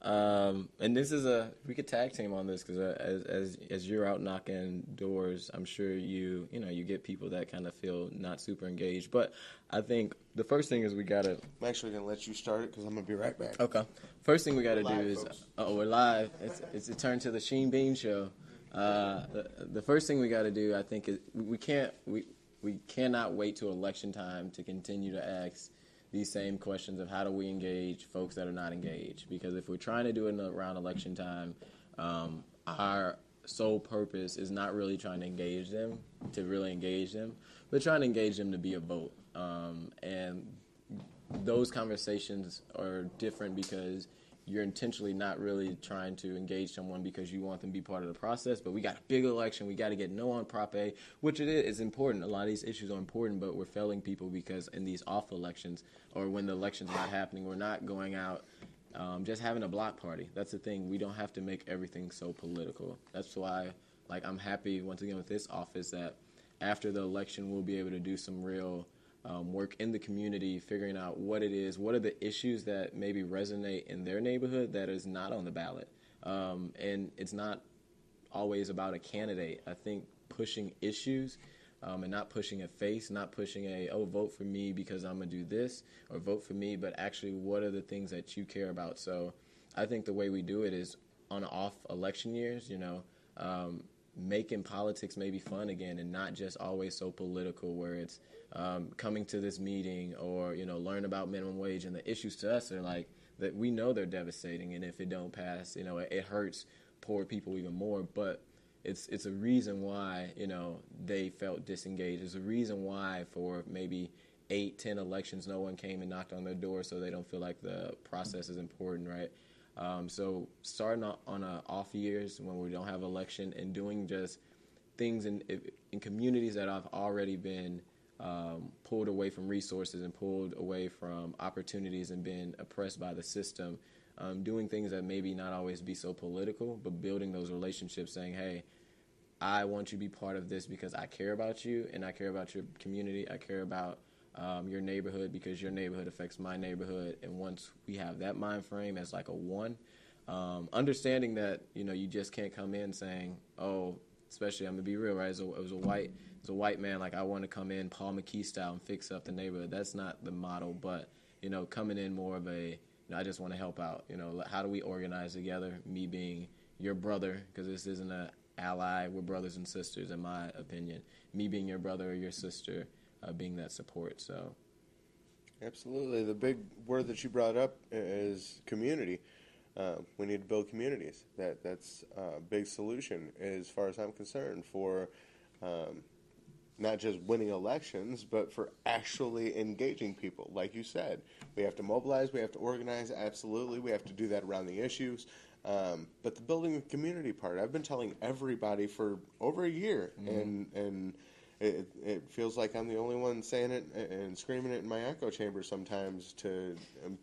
Um, and this is a we could tag team on this because uh, as as as you're out knocking doors, I'm sure you you know you get people that kind of feel not super engaged. But I think the first thing is we gotta I'm actually going to let you start it because I'm going to be right back. okay. First thing we gotta We're do live, is folks. oh we're live. It's it's a turn to the Sheen Bean show. Uh, the, the first thing we got to do, I think, is we can't we we cannot wait till election time to continue to ask these same questions of how do we engage folks that are not engaged. Because if we're trying to do it around election time, um, our sole purpose is not really trying to engage them to really engage them, but trying to engage them to be a vote. Um, and those conversations are different because you're intentionally not really trying to engage someone because you want them to be part of the process. But we got a big election. We got to get no on Prop A, which it is important. A lot of these issues are important, but we're failing people because in these off elections or when the election's not happening, we're not going out um, just having a block party. That's the thing. We don't have to make everything so political. That's why, like, I'm happy once again with this office that after the election, we'll be able to do some real um, work in the community, figuring out what it is, what are the issues that maybe resonate in their neighborhood that is not on the ballot. Um, and it's not always about a candidate. I think pushing issues um, and not pushing a face, not pushing a, oh, vote for me because I'm going to do this, or vote for me, but actually, what are the things that you care about? So I think the way we do it is on off election years, you know, um, making politics maybe fun again and not just always so political where it's um, coming to this meeting or, you know, learn about minimum wage and the issues to us are like that we know they're devastating and if it don't pass, you know, it, it hurts poor people even more. But it's it's a reason why you know they felt disengaged. There's a reason why for maybe eight, ten elections, no one came and knocked on their door, so they don't feel like the process is important, right? Um, so starting on, on a off years when we don't have election and doing just things in in communities that have already been um, pulled away from resources and pulled away from opportunities and been oppressed by the system. Um, doing things that maybe not always be so political, but building those relationships, saying, "Hey, I want you to be part of this because I care about you and I care about your community. I care about um, your neighborhood because your neighborhood affects my neighborhood. And once we have that mind frame as like a one, um, understanding that you know you just can't come in saying, "Oh," especially I'm gonna be real, right? As a, as a white, as a white man, like I want to come in Paul McKee style and fix up the neighborhood. That's not the model, but you know, coming in more of a, you know, I just want to help out. You know, how do we organize together? Me being your brother, because this isn't a ally. We're brothers and sisters, in my opinion. Me being your brother or your sister, uh, being that support. So, Absolutely. The big word that you brought up is community. Uh, we need to build communities. That that's a big solution, as far as I'm concerned, for um, not just winning elections, but for actually engaging people. Like you said, we have to mobilize, we have to organize. Absolutely, we have to do that around the issues. Um, but the building community part, I've been telling everybody for over a year, and and it, it feels like I'm the only one saying it and screaming it in my echo chamber sometimes to, um,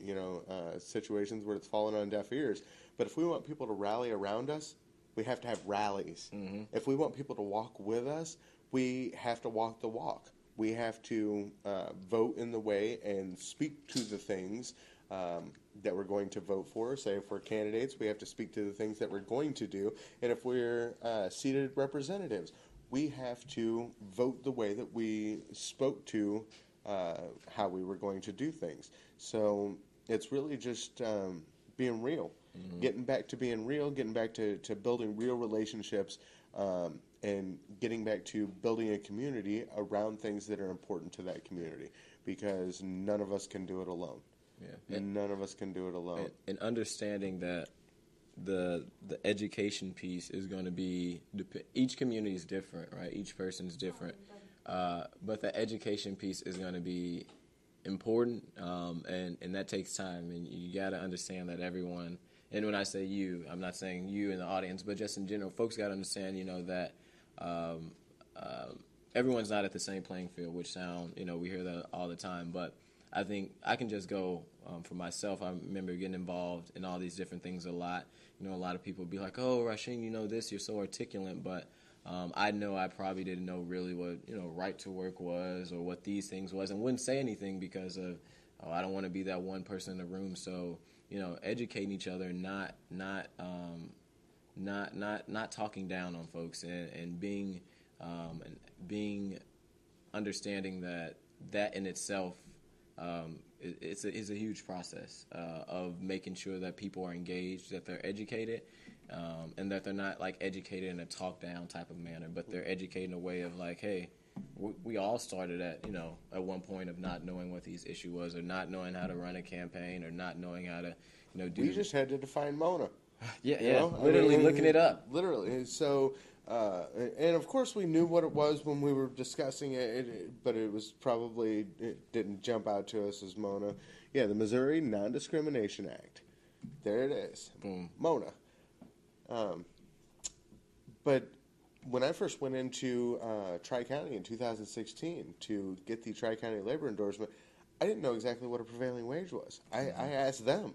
you know, uh, situations where it's fallen on deaf ears. But if we want people to rally around us, we have to have rallies. If we want people to walk with us, we have to walk the walk. We have to uh, vote in the way and speak to the things um, that we're going to vote for. Say, if we're candidates, we have to speak to the things that we're going to do. And if we're uh, seated representatives, we have to vote the way that we spoke to uh, how we were going to do things. So it's really just um, being real getting back to being real, getting back to, to building real relationships, um, and getting back to building a community around things that are important to that community because none of us can do it alone. Yeah. And none of us can do it alone. and, and understanding that the the education piece is going to be each community is different, right? Each person is different, uh, but the education piece is going to be important, um, and and that takes time, and you got to understand that everyone. And when I say you, I'm not saying you in the audience, but just in general, folks got to understand, you know, that um, um, everyone's not at the same playing field. Which sound, you know, we hear that all the time, but I think I can just go um, for myself. I remember getting involved in all these different things a lot. You know, a lot of people be like, "Oh, Rasheen, you know this. You're so articulate," but um, I know I probably didn't know really what you know right to work was or what these things was, and wouldn't say anything because of oh, I don't want to be that one person in the room. So you know, educating each other, not not um, not not not talking down on folks, and, and being um, and being understanding that that in itself um, it, it's a, is a huge process uh, of making sure that people are engaged, that they're educated, um, and that they're not like educated in a talk down type of manner, but they're educated in a way of like, hey, we, we all started at you know at one point of not knowing what these issue was, or not knowing how to run a campaign, or not knowing how to you know do. we just had to define Mona. yeah, you yeah, know? I literally mean, looking it up. Literally. So, uh, and of course, we knew what it was when we were discussing it, it, but it was probably, it didn't jump out to us as Mona. Yeah, the Missouri Non Discrimination Act. There it is. Boom. Mona. Um, but when I first went into uh, Tri County in 2016 to get the Tri County labor endorsement, I didn't know exactly what a prevailing wage was. I, I asked them.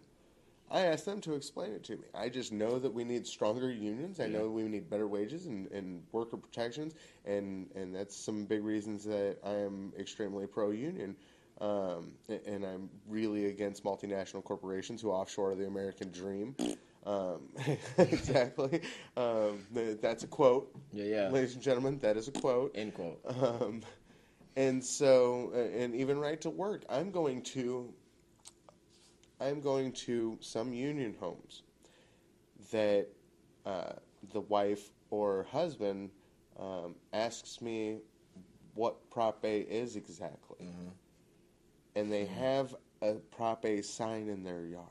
I asked them to explain it to me. I just know that we need stronger unions. I know we need better wages and, and worker protections, and, and that's some big reasons that I am extremely pro union. Um, and I'm really against multinational corporations who offshore the American dream. Um, exactly. Um, that's a quote. Yeah, yeah. Ladies and gentlemen, that is a quote. End quote. Um, and so, and even right to work, I'm going to, I'm going to some union homes that uh, the wife or husband um, asks me what Prop A is exactly, and they have a Prop A sign in their yard,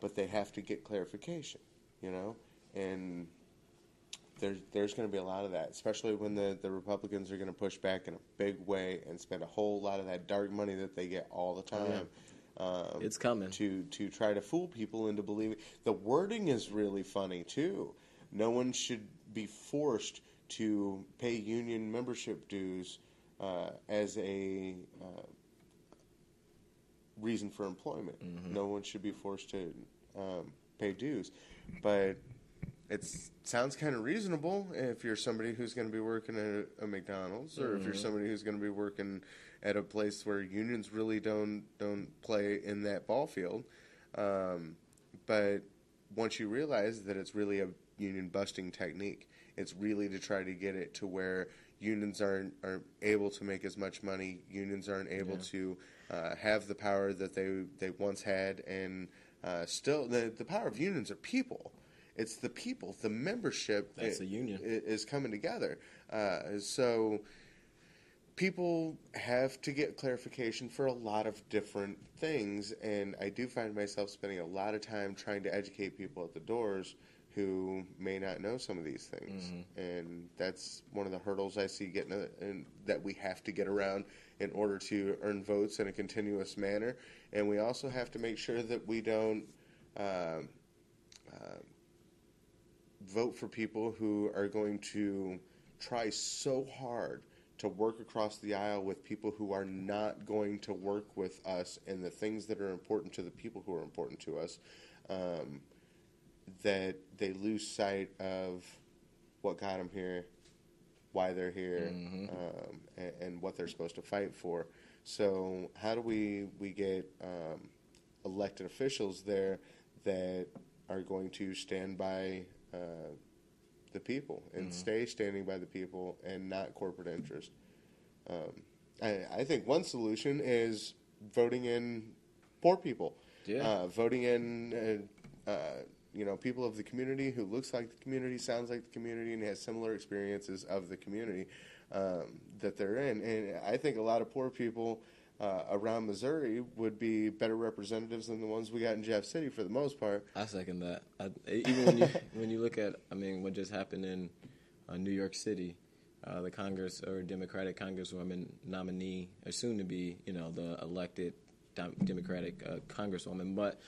but they have to get clarification, you know, and there's there's going to be a lot of that, especially when the, the Republicans are going to push back in a big way and spend a whole lot of that dark money that they get all the time. Um, It's coming. to to try to fool people into believing. The wording is really funny too. No one should be forced to pay union membership dues uh, as a uh, reason for employment. No one should be forced to um, pay dues, but it sounds kind of reasonable if you're somebody who's going to be working at a McDonald's, or if you're somebody who's going to be working at a place where unions really don't don't play in that ball field. Um, but once you realize that it's really a union busting technique, it's really to try to get it to where unions aren't aren't able to make as much money. Unions aren't able to uh, have the power that they they once had, and uh, still the the power of unions are people. It's the people, the membership. That's i- a union. is coming together. Uh, so people have to get clarification for a lot of different things, and I do find myself spending a lot of time trying to educate people at the doors who may not know some of these things, and that's one of the hurdles I see getting a, and that we have to get around in order to earn votes in a continuous manner, and we also have to make sure that we don't. Um, uh, vote for people who are going to try so hard to work across the aisle with people who are not going to work with us and the things that are important to the people who are important to us, um, that they lose sight of what got them here, why they're here, um, and, and what they're supposed to fight for. So, how do we we get um, elected officials there that are going to stand by uh, the people and stay standing by the people and not corporate interest? Um, I, I think one solution is voting in poor people. Yeah. Uh, voting in, uh, uh, you know, people of the community who looks like the community, sounds like the community, and has similar experiences of the community um, that they're in. And I think a lot of poor people uh, around Missouri would be better representatives than the ones we got in Jeff City for the most part. I second that. I, even when you when you look at, I mean, what just happened in uh, New York City, uh, the Congress or Democratic Congresswoman nominee, or soon to be, you know, the elected Democratic uh, Congresswoman. But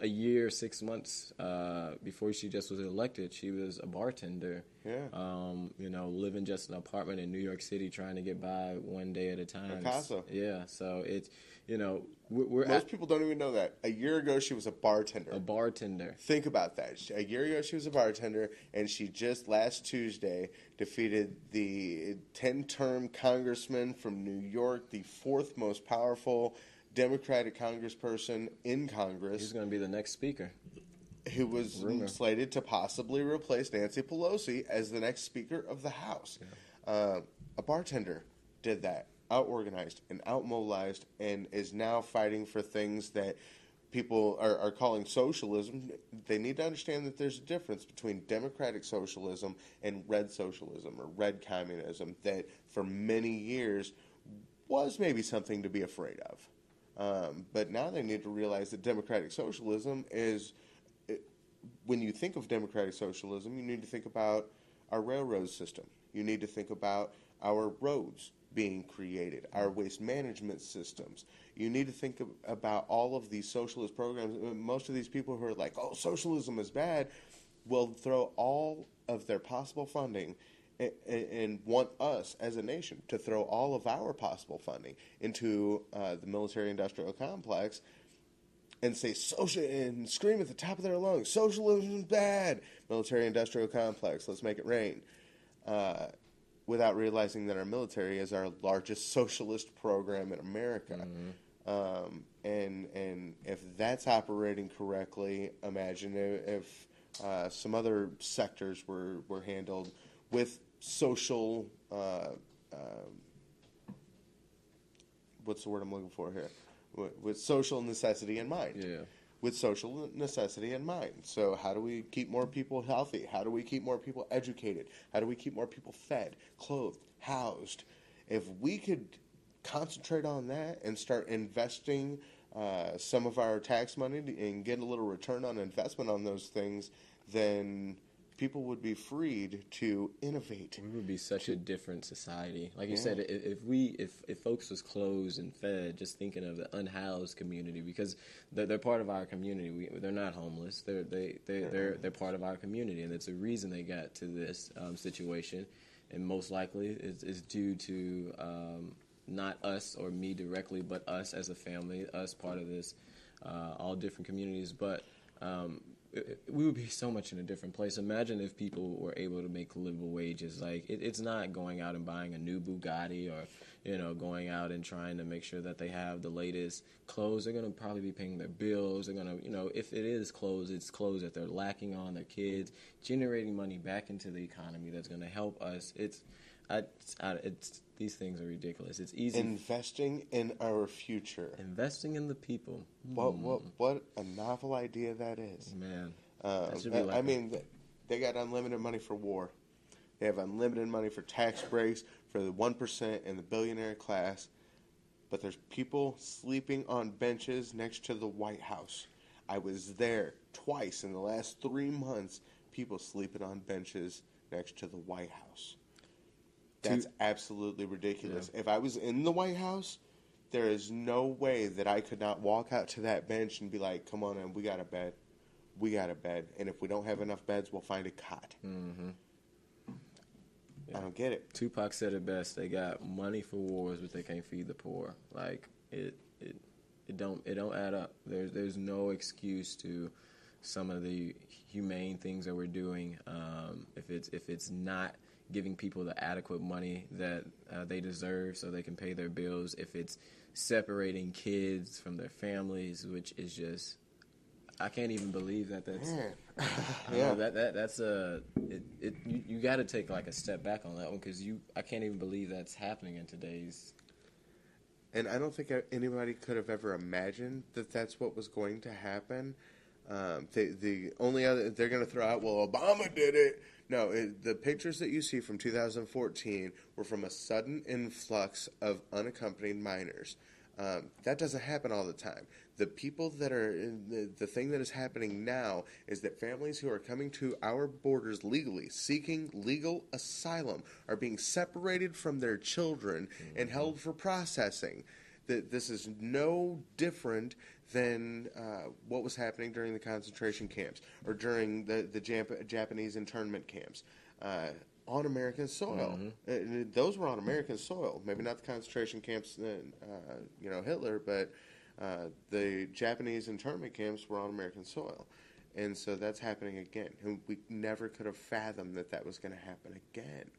a year, six months uh, before she just was elected, she was a bartender. Yeah. Um, you know, living just an apartment in New York City, trying to get by one day at a time. Casa. Yeah. So it's, you know, we're, we're Most at people don't even know that. A year ago, she was a bartender. a bartender. Think about that. A year ago, she was a bartender, and she just last Tuesday defeated the 10 term congressman from New York, the fourth most powerful Democratic congressperson in Congress, He's going to be the next speaker. Who was slated to possibly replace Nancy Pelosi as the next Speaker of the House. Uh, a bartender did that, out organized and out mobilized, and is now fighting for things that people are, are calling socialism. They need to understand that there's a difference between democratic socialism and red socialism or red communism that for many years was maybe something to be afraid of. Um, but now they need to realize that democratic socialism is when you think of democratic socialism, you need to think about our railroad system. You need to think about our roads being created, our waste management systems. You need to think of, about all of these socialist programs. Uh, Most of these people who are like, oh, socialism is bad, will throw all of their possible funding and, want us as a nation to throw all of our possible funding into uh, the military industrial complex and say social and scream at the top of their lungs, socialism is bad. Military industrial complex, let's make it rain. Uh, without realizing that our military is our largest socialist program in America. Um, and and if that's operating correctly, imagine if, if uh, some other sectors were, were handled with social. Uh, um, what's the word I'm looking for here? With, with social necessity in mind. Yeah. With social necessity in mind. So, how do we keep more people healthy? How do we keep more people educated? How do we keep more people fed, clothed, housed? If we could concentrate on that and start investing uh, some of our tax money and get a little return on investment on those things, then people would be freed to innovate. We would be such a different society. Like you Yeah. said, if we if if folks was closed and fed, just thinking of the unhoused community because they're, they're part of our community. We, they're not homeless. They're they they they're they're part of our community, and it's a reason they got to this um, situation, and most likely is is due to um, not us or me directly, but us as a family, us part of this, uh, all different communities, but. Um, we would be so much in a different place. Imagine if people were able to make livable wages. Like it, it's not going out and buying a new Bugatti or you know going out and trying to make sure that they have the latest clothes. They're to probably be paying their bills. They're to you know if it is clothes, it's clothes that they're lacking on their kids, generating money back into the economy that's to help us. It's I, I, it's these things are ridiculous. It's easy Investing in our future. investing in the people. What what what a novel idea that is. Man, Uh, That be I- like I a- mean, th- they got unlimited money for war. They have unlimited money for tax breaks for the one percent and the billionaire class. But there's people sleeping on benches next to the White House. I was there twice in the last three months. People sleeping on benches next to the White House. That's Two- absolutely ridiculous. If I was in the White House, there is no way that I could not walk out to that bench and be like, "Come on in, we got a bed, we got a bed, and if we don't have enough beds, we'll find a cot." Mm-hmm. Yeah. I don't get it. Tupac said it best. They got money for wars, but they can't feed the poor. Like it, it, it don't, it don't add up. There's, there's no excuse to some of the humane things that we're doing. Um, if it's, if it's not giving people the adequate money that uh, they deserve, so they can pay their bills. If it's separating kids from their families, which is just, I can't even believe that that's. Yeah. know that that that's a it, it you, you got to take like a step back on that one because you I can't even believe that's happening in today's and I don't think anybody could have ever imagined that that's what was going to happen. Um, they, the only other they're going to throw out, well, Obama did it. No, it, the pictures that you see from 2014 were from a sudden influx of unaccompanied minors. Um, that doesn't happen all the time. The people that are the, the thing that is happening now is that families who are coming to our borders legally, seeking legal asylum, are being separated from their children mm-hmm. and held for processing. That this is no different than uh, what was happening during the concentration camps or during the the Jap- Japanese internment camps. Uh, on American soil. Mm-hmm. Uh, those were on American soil. Maybe not the concentration camps, uh, you know, Hitler, but uh, the Japanese internment camps were on American soil. And so that's happening again. And we never could have fathomed that that was going to happen again.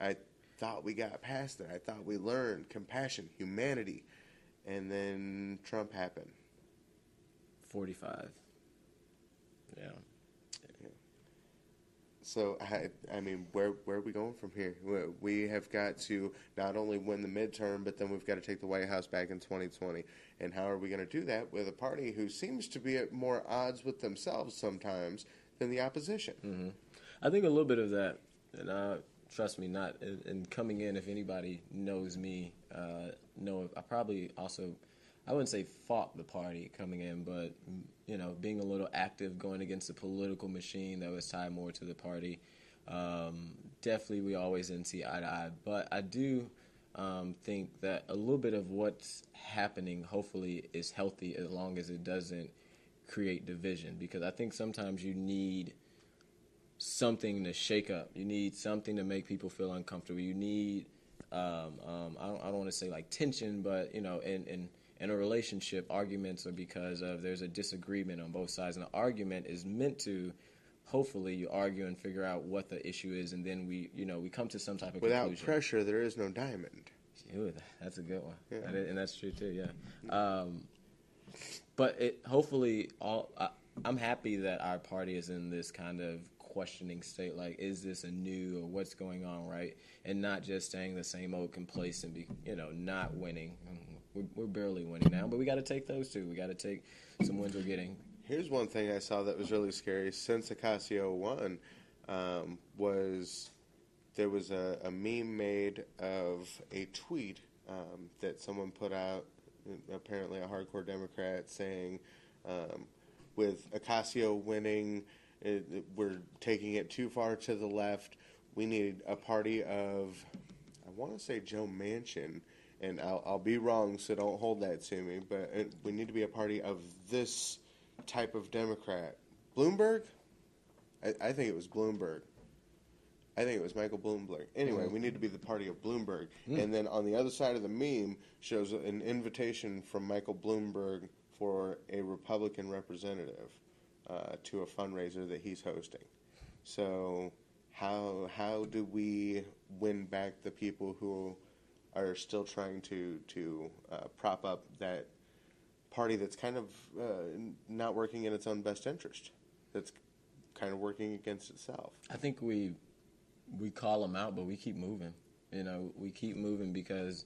I thought we got past it. I thought we learned compassion, humanity. And then Trump happened. 45. Yeah. So I, I mean, where where are we going from here? We have got to not only win the midterm, but then we've got to take the White House back in 2020. And how are we going to do that with a party who seems to be at more odds with themselves sometimes than the opposition? Mm-hmm. I think a little bit of that, and uh, trust me, not in, coming in. If anybody knows me, uh, know I probably also I wouldn't say fought the party coming in, but you know, being a little active, going against the political machine that was tied more to the party. Um, definitely, we always didn't see eye to eye, but I do um, think that a little bit of what's happening, hopefully, is healthy as long as it doesn't create division. Because I think sometimes you need something to shake up. You need something to make people feel uncomfortable. You need um, um, I don't, I don't want to say like tension, but you know, and and in a relationship, arguments are because of there's a disagreement on both sides, and the argument is meant to hopefully you argue and figure out what the issue is, and then we, you know, we come to some type of Without conclusion. pressure, there is no diamond. Ooh, that's a good one, yeah. and that's true too. Yeah, um, but it hopefully all. I, I'm happy that our party is in this kind of questioning state like is this a new or what's going on right and not just staying the same old complacent be you know not winning we're, we're barely winning now, but we got to take those two. We got to take some wins we're getting. Here's one thing I saw that was really scary since Ocasio won um, was there was a, a, meme made of a tweet um, that someone put out, apparently a hardcore Democrat, saying, um, with Ocasio winning, it, it, we're taking it too far to the left. We need a party of, I want to say Joe Manchin and I'll, I'll be wrong, so don't hold that to me. But it, we need to be a party of this type of Democrat. Bloomberg, I, I think it was Bloomberg. I think it was Michael Bloomberg. Anyway, mm. we need to be the party of Bloomberg. Mm. And then on the other side of the meme shows an invitation from Michael Bloomberg for a Republican representative uh, to a fundraiser that he's hosting. So how how do we win back the people who are still trying to to uh, prop up that party that's kind of uh, not working in its own best interest. That's kind of working against itself. I think we we call them out, but we keep moving. You know, we keep moving because.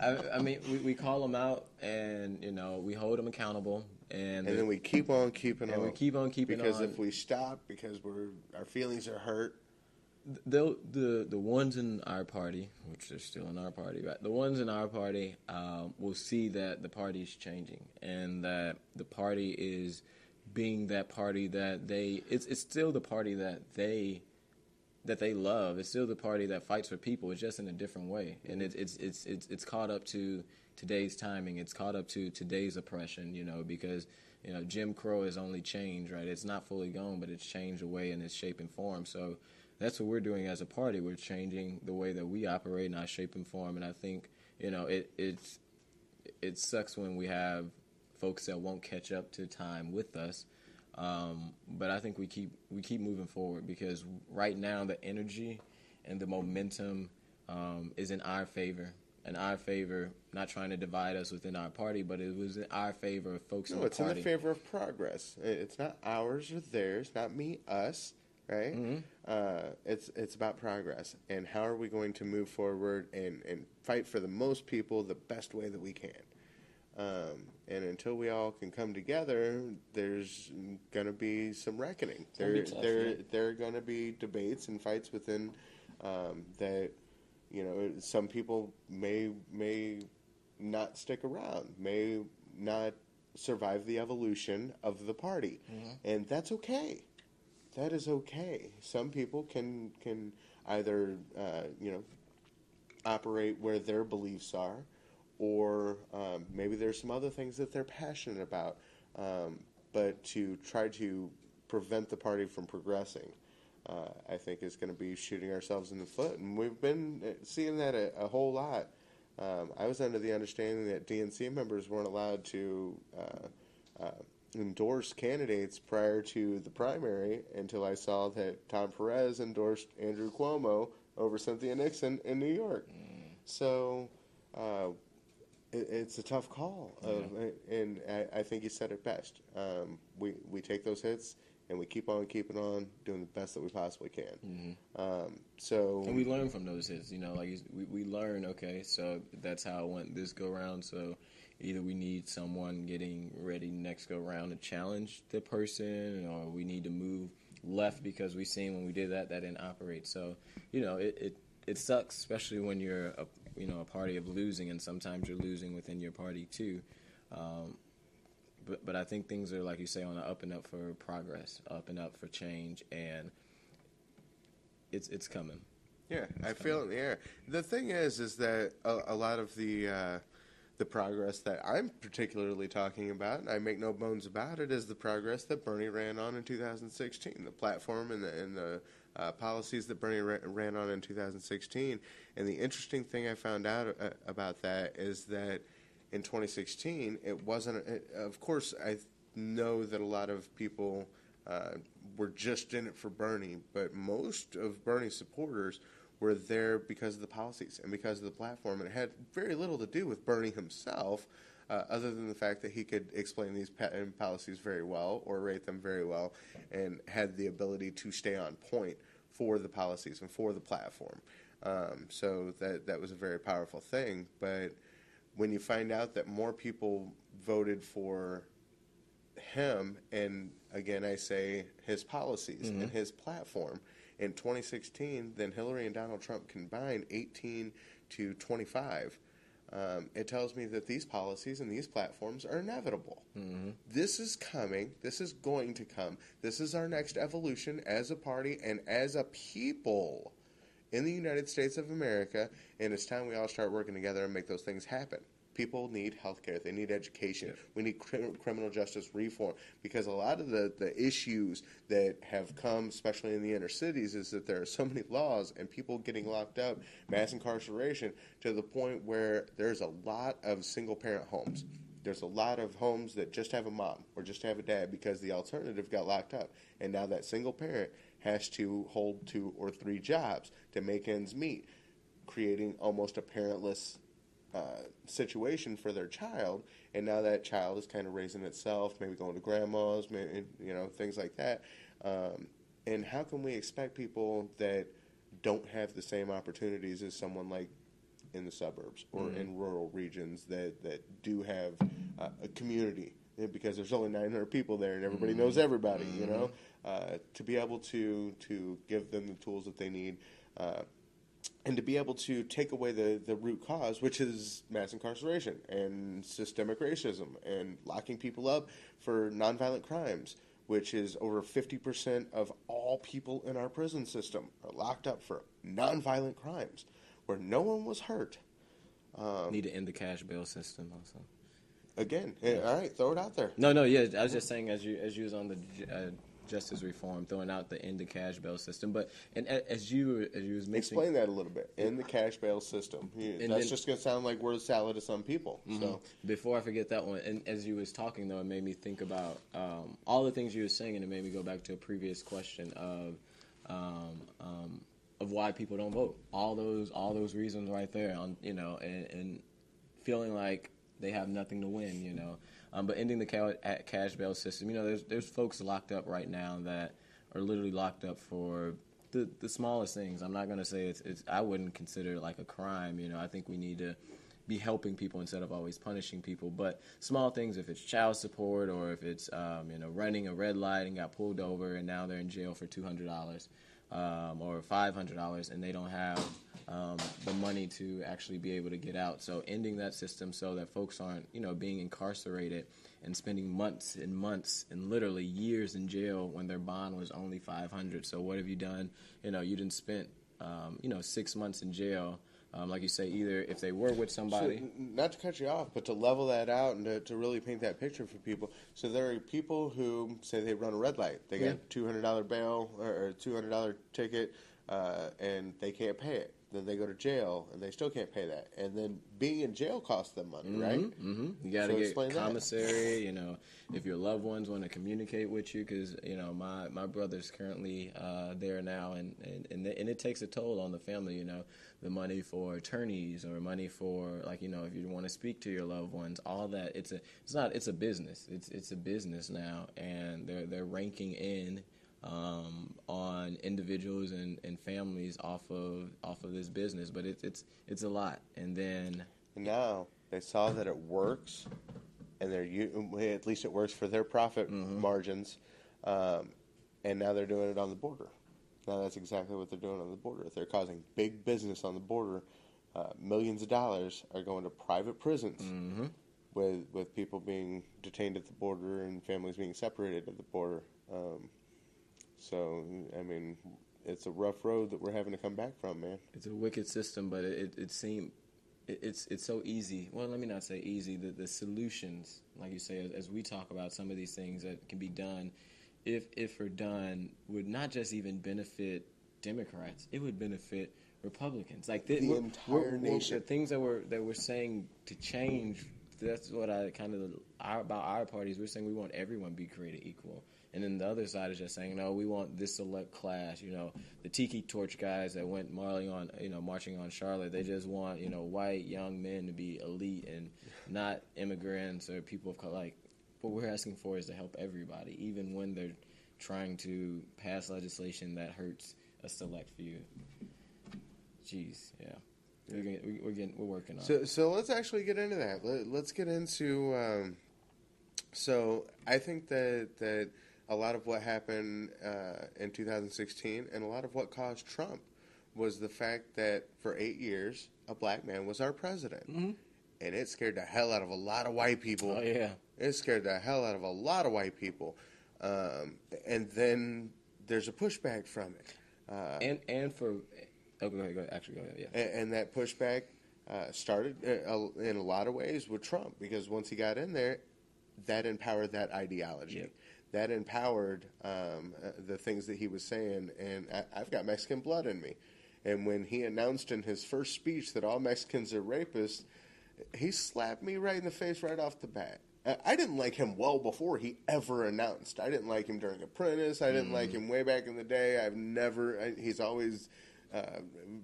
I, I, mean, we, we call them out, and you know, we hold them accountable, and, and then we keep on keeping and on. we keep on keeping because on. Because if we stop, because we're our feelings are hurt, the the the ones in our party, which are still in our party, right? The ones in our party um, will see that the party is changing and that the party is being that party that they. It's it's still the party that they that they love. It's still the party that fights for people. It's just in a different way, and it's it's it's it's, it's caught up to today's timing. It's caught up to today's oppression. You know because. You know, Jim Crow has only changed, right? It's not fully gone, but it's changed away in its shape and form. So, that's what we're doing as a party. We're changing the way that we operate in our shape and form. And I think you know it it's it sucks when we have folks that won't catch up to time with us. Um, but I think we keep we keep moving forward because right now the energy and the momentum um, is in our favor. In our favor, not trying to divide us within our party, but it was in our favor of folks no, in it's party. in the favor of progress. It's not ours or theirs, not me, us right? Uh, it's it's about progress and how are we going to move forward and, and fight for the most people the best way that we can. Um, and until we all can come together, there's going to be some reckoning. There, tough, there, yeah. there are going to be debates and fights within um, that. You know, some people may may not stick around, may not survive the evolution of the party, and that's okay. That is okay. Some people can can either uh, you know operate where their beliefs are, or um, maybe there's some other things that they're passionate about. Um, but to try to prevent the party from progressing, uh, I think is going to be shooting ourselves in the foot, and we've been uh, seeing that a, a whole lot. Um, I was under the understanding that DNC members weren't allowed to uh, uh, endorse candidates prior to the primary until I saw that Tom Perez endorsed Andrew Cuomo over Cynthia Nixon in New York. So uh, it, it's a tough call, of, and I, I think you said it best. Um, we we take those hits and we keep on keeping on, doing the best that we possibly can. Um, so And we learn from those hits, you know, like we, we learn, okay, so that's how it went this go round. So either we need someone getting ready next go round to challenge the person, or we need to move left because we seen when we did that that didn't operate. So you know, it it, it sucks, especially when you're a you know a party of losing, and sometimes you're losing within your party too. Um, but but I think things are like you say on the up and up for progress, up and up for change, and it's it's coming. Yeah, I feel it in the air. The thing is, is that a, a lot of the uh, the progress that I'm particularly talking about, and I make no bones about it, is the progress that Bernie ran on in 2016. The platform and the, and the uh, policies that Bernie ra- ran on in 2016. And the interesting thing I found out uh, about that is that in 2016, it wasn't. It, of course, I know that a lot of people uh, were just in it for Bernie, but most of Bernie's supporters were there because of the policies and because of the platform, and it had very little to do with Bernie himself, uh, other than the fact that he could explain these and policies very well or rate them very well, and had the ability to stay on point for the policies and for the platform. Um, so that that was a very powerful thing, but when you find out that more people voted for him and again I say his policies and his platform in 2016 than Hillary and Donald Trump combined 18 to 25 um, it tells me that these policies and these platforms are inevitable. This is coming. This is going to come. This is our next evolution as a party and as a people in the United States of America, and it's time we all start working together and make those things happen. People need health care. They need education. We need cri- criminal justice reform because a lot of the, the issues that have come, especially in the inner cities, is that there are so many laws and people getting locked up, mass incarceration, to the point where there's a lot of single parent homes. There's a lot of homes that just have a mom or just have a dad because the alternative got locked up. And now that single parent has to hold two or three jobs to make ends meet, creating almost a parentless uh, situation for their child. And now that child is kind of raising itself, maybe going to grandma's, maybe, you know, things like that. Um, and how can we expect people that don't have the same opportunities as someone like in the suburbs or in rural regions that, that do have uh, a community because there's only 900 people there and everybody knows everybody, you know, uh, to be able to, to give them the tools that they need uh, and to be able to take away the, the root cause, which is mass incarceration and systemic racism and locking people up for nonviolent crimes, which is over 50% of all people in our prison system are locked up for nonviolent crimes where no one was hurt. Need to end the cash bail system also. Again, eh, all right, throw it out there. No, no, yeah. I was just saying as you as you was on the uh, justice reform, throwing out the end the cash bail system, but and as you as you was mentioning, Explain that a little bit. In the cash bail system, And that's then- Mm-hmm. just going to sound like word salad to some people. So Before I forget that one, and as you was talking though, it made me think about um, all the things you were saying, and it made me go back to a previous question of um, um, of why people don't vote. All those all those reasons right there, on you know, and, and feeling like they have nothing to win, you know. Um, but ending the ca- cash bail system, you know, there's there's folks locked up right now that are literally locked up for the the smallest things. I'm not gonna say it's it's I wouldn't consider it like a crime. You know, I think we need to be helping people instead of always punishing people. But small things, if it's child support or if it's um, you know running a red light and got pulled over and now they're in jail for two hundred dollars um, or five hundred dollars and they don't have um, the money to actually be able to get out. So ending that system so that folks aren't you know being incarcerated and spending months and months and literally years in jail when their bond was only five hundred. So what have you done? You know you didn't spend um, you know six months in jail um, like you say, either if they were with somebody. So, not to cut you off, but to level that out and to, to really paint that picture for people. So there are people who say they run a red light. They got Yeah. two hundred dollar bail or, or two hundred dollar ticket, uh, and they can't pay it. Then they go to jail and they still can't pay that. And then being in jail costs them money, right? hmm You got to So get explain that. commissary. You know, if your loved ones want to communicate with you, because you know my my brother's currently uh, there now, and and and, and it takes a toll on the family. You know, the money for attorneys or money for like you know if you want to speak to your loved ones, all that. It's a it's not it's a business. It's it's a business now, and they're they're ranking in. Um, on individuals and, and families off of off of this business, but it's it's it's a lot. And then And now they saw that it works, and they're at least it works for their profit Mm-hmm. margins, um, and now they're doing it on the border. Now that's exactly what they're doing on the border. They're causing big business on the border. Uh, millions of dollars are going to private prisons Mm-hmm. with with people being detained at the border and families being separated at the border. Um, so I mean, it's a rough road that we're having to come back from, man. It's a wicked system, but it it, it seemed it, it's it's so easy. Well, let me not say easy. The the solutions, like you say, as, as we talk about some of these things that can be done, if if are done, would not just even benefit Democrats. It would benefit Republicans. Like The we're- entire we're- we're- nation. The things that we're that we're saying to change. That's what I kind of our, about our parties. We're saying we want everyone to be created equal. And then the other side is just saying, no, we want this select class. You know, the Tiki Torch guys that went marching on, you know, marching on Charlotte. They just want, you know, white young men to be elite and not immigrants or people of color. Like, what we're asking for is to help everybody, even when they're trying to pass legislation that hurts a select few. Jeez, yeah, we're getting, we're getting, we're working on. it. So, so let's actually get into that. Let, let's get into. Um, so, I think that that a lot of what happened uh, in 2016 and a lot of what caused Trump was the fact that for eight years a black man was our president, and it scared the hell out of a lot of white people. Oh yeah, It scared the hell out of a lot of white people, um, and then there's a pushback from it. Uh, and and for oh go ahead, go ahead. actually go ahead, yeah. and, and that pushback uh, started uh, in a lot of ways with Trump because once he got in there, that empowered that ideology. Yep. That empowered um, uh, the things that he was saying, and I, I've got Mexican blood in me. And when he announced in his first speech that all Mexicans are rapists, he slapped me right in the face right off the bat. I- didn't like him well before he ever announced. I didn't like him during Apprentice. I didn't like him way back in the day. I've never. I, he's always uh,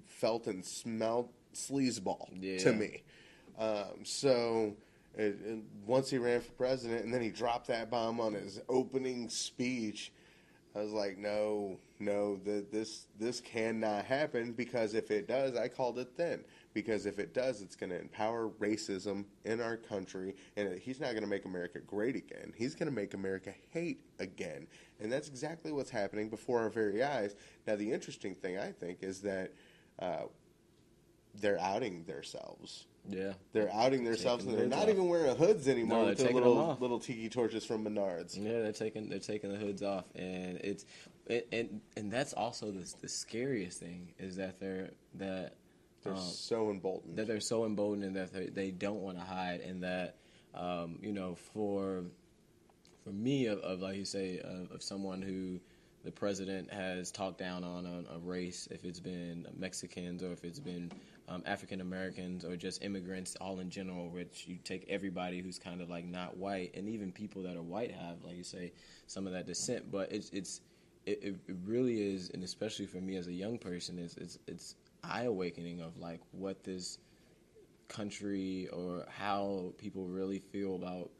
felt and smelled sleazeball Yeah. to me. Um, so it- once he ran for president, and then he dropped that bomb on his opening speech, I was like, no, no, th- this this cannot happen because if it does, I called it then. Because if it does, it's going to empower racism in our country, and he's not going to make America great again. He's going to make America hate again, and that's exactly what's happening before our very eyes. Now, the interesting thing I think is that uh, they're outing themselves. Yeah. They're outing themselves, and they're not hoods even wearing hoods anymore No, with they're taking little off. little tiki torches from Menards. Yeah, they're taking they're taking the hoods off, and it's it, and and that's also the the scariest thing is that they're that They're um, so emboldened. that they're so emboldened and that they, they don't want to hide, and that um, you know for for me of, of like you say of, of someone who the president has talked down on, on a race, if it's been Mexicans or if it's been um, African Americans or just immigrants, all in general, which you take everybody who's kind of like not white, and even people that are white have, like you say, some of that descent. But it's it's it, it really is, and especially for me as a young person, is it's it's eye awakening of like what this country or how people really feel about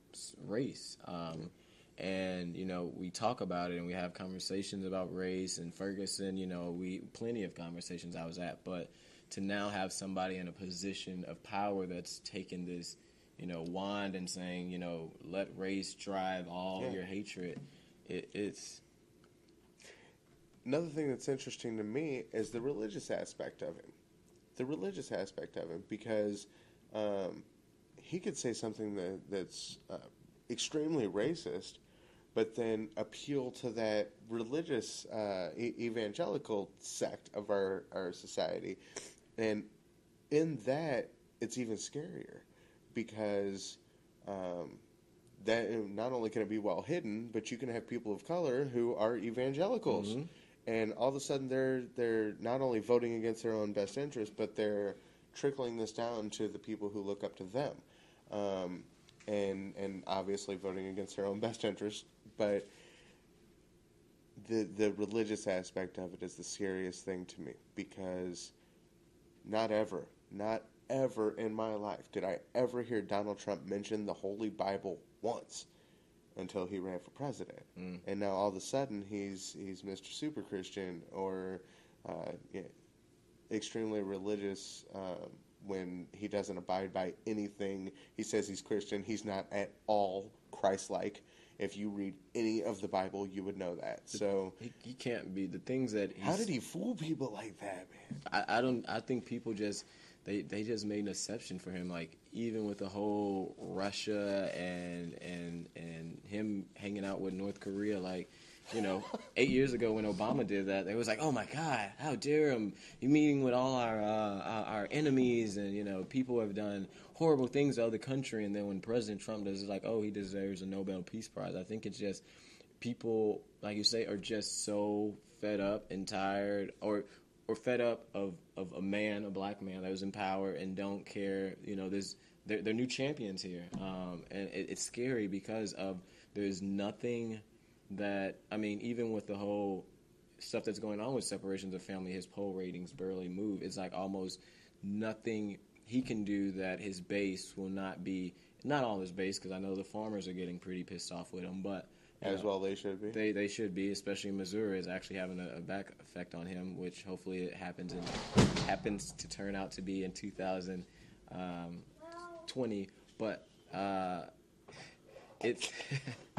race. Um, and you know we talk about it and we have conversations about race and Ferguson. You know, we plenty of conversations I was at, but to now have somebody in a position of power that's taken this, you know, wand and saying, you know, let race drive all Yeah. your hatred. It, it's Another thing that's interesting to me is the religious aspect of him. The religious aspect of him, because um, he could say something that, that's uh, extremely racist, but then appeal to that religious uh, e- evangelical sect of our, our society. And in that, it's even scarier because um, that not only can it be well hidden, but you can have people of color who are evangelicals, and all of a sudden they're they're not only voting against their own best interest, but they're trickling this down to the people who look up to them, um, and and obviously voting against their own best interest, but. The, the religious aspect of it is the scariest thing to me because not ever, not ever in my life did I ever hear Donald Trump mention the Holy Bible once until he ran for president. And now all of a sudden he's he's Mr. Super Christian or uh, yeah, extremely religious um, when he doesn't abide by anything. He says he's Christian. He's not at all Christ-like. If you read any of the Bible, you would know that. So he, he can't be the things that he's, how did he fool people like that, man? I, I don't. I think people just they they just made an exception for him. Like even with the whole Russia and and and him hanging out with North Korea, like. You know, eight years ago when Obama did that, they was like, "Oh my God, how dare him? He meeting with all our, uh, our our enemies, and you know, people have done horrible things to other country." And then when President Trump does, it's like, "Oh, he deserves a Nobel Peace Prize." I think it's just people, like you say, are just so fed up and tired, or or fed up of, of a man, a black man that was in power and don't care. You know, there's they're, they're new champions here, um, and it, it's scary because of there's nothing that I mean, even with the whole stuff that's going on with separations of family, his poll ratings barely move. It's like almost nothing he can do that his base will not be. Not all his base, because I know the farmers are getting pretty pissed off with him, but As know, well, they should be. they they should be, especially Missouri is actually having a, a back effect on him, which hopefully it happens and happens to turn out to be in 2020. But uh, it's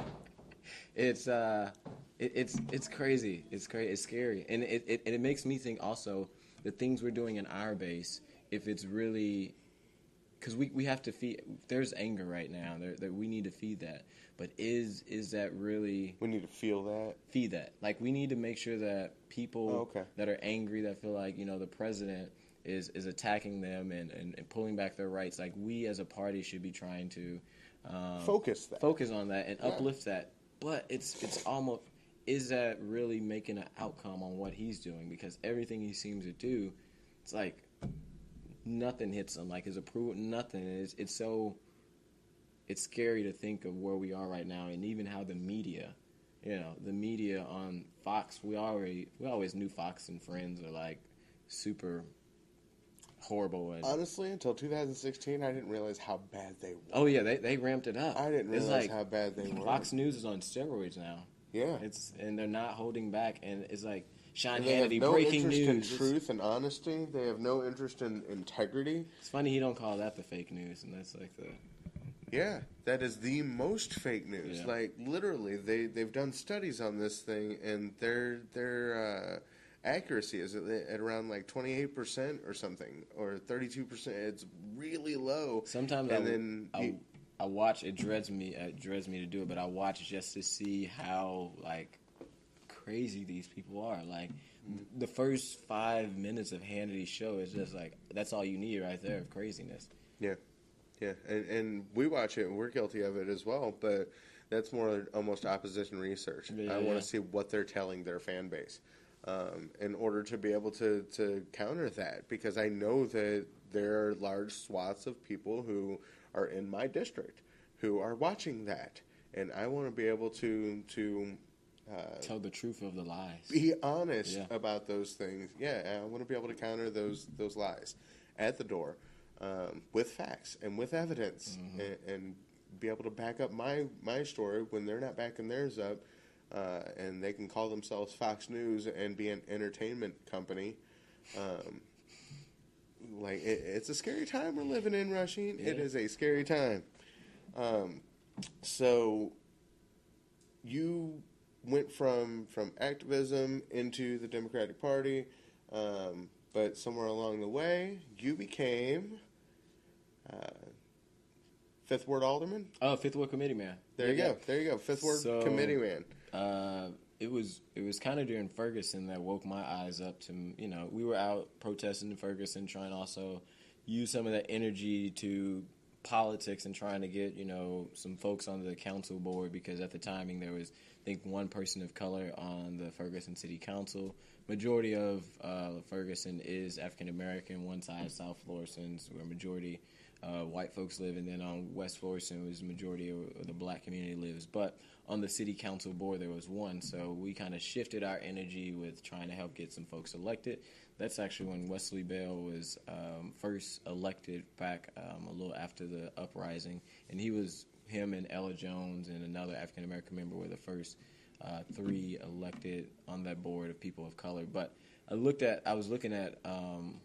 it's uh, it, it's it's crazy. It's crazy. It's scary, and it, it and it makes me think also the things we're doing in our base. If it's really because we, we have to feed there's anger right now there, that we need to feed that but is is that really We need to feel that. feed that like we need to make sure that people Oh, okay. that are angry that feel like you know the president is is attacking them and, and, and pulling back their rights like we as a party should be trying to um, Focus that. focus on that and Yeah. uplift that but it's it's almost is that really making an outcome on what he's doing because everything he seems to do it's like nothing hits him like his approval nothing it's, it's so it's scary to think of where we are right now and even how the media you know the media on fox we already we always knew fox and friends are like super horrible and Honestly, until 2016, I didn't realize how bad they were. oh yeah they, they ramped it up I didn't realize like how bad they were. fox news is on steroids now yeah. it's and they're not holding back and it's like sean And they have hannity no breaking interest news in truth and honesty. They have no interest in integrity. it's funny he don't call that the fake news and that's like the Yeah, that is the most fake news. Yeah. Like literally, they they've done studies on this thing, and their their uh, accuracy is at, at around like twenty eight percent or something, or thirty two percent. It's really low. Sometimes and I, then I, you- I watch. It dreads me. It dreads me to do it, but I watch just to see how like crazy these people are. Like the first five minutes of Hannity's show is just like that's all you need right there of craziness. Yeah, yeah, and and we watch it, and we're guilty of it as well. But that's more almost opposition research. Yeah, I want yeah. to see what they're telling their fan base, um, in order to be able to to counter that, because I know that there are large swaths of people who are in my district who are watching that, and I want to be able to to. Uh, Tell the truth of the lies. be honest Yeah. about those things. Yeah, I want to be able to counter those those lies at the door um, with facts and with evidence, Mm-hmm. and, and be able to back up my my story when they're not backing theirs up, uh, and they can call themselves Fox News and be an entertainment company. Um, like it, it's a scary time we're living in, Rasheen. It Yeah. is a scary time. Um, so you went from from activism into the Democratic Party, um, but somewhere along the way, you became uh, fifth ward alderman. Oh, fifth ward committee man. There you go. There you go. Fifth ward So- committee man. Uh, it was it was kind of during Ferguson that woke my eyes up to you know we were out protesting in Ferguson trying to also use some of that energy to politics and trying to get you know some folks on the council board because at the timing there was think one person of color on the Ferguson City Council. Majority of uh, Ferguson is African American. One side South Florissants where majority uh, white folks live, and then on West Florissant the majority of the black community lives. But on the city council board, there was one, so we kind of shifted our energy with trying to help get some folks elected. That's actually when Wesley Bell was um, first elected back um, a little after the uprising, and he was him and Ella Jones and another African American member were the first uh, three elected on that board of people of color. But I looked at, I was looking at. Um,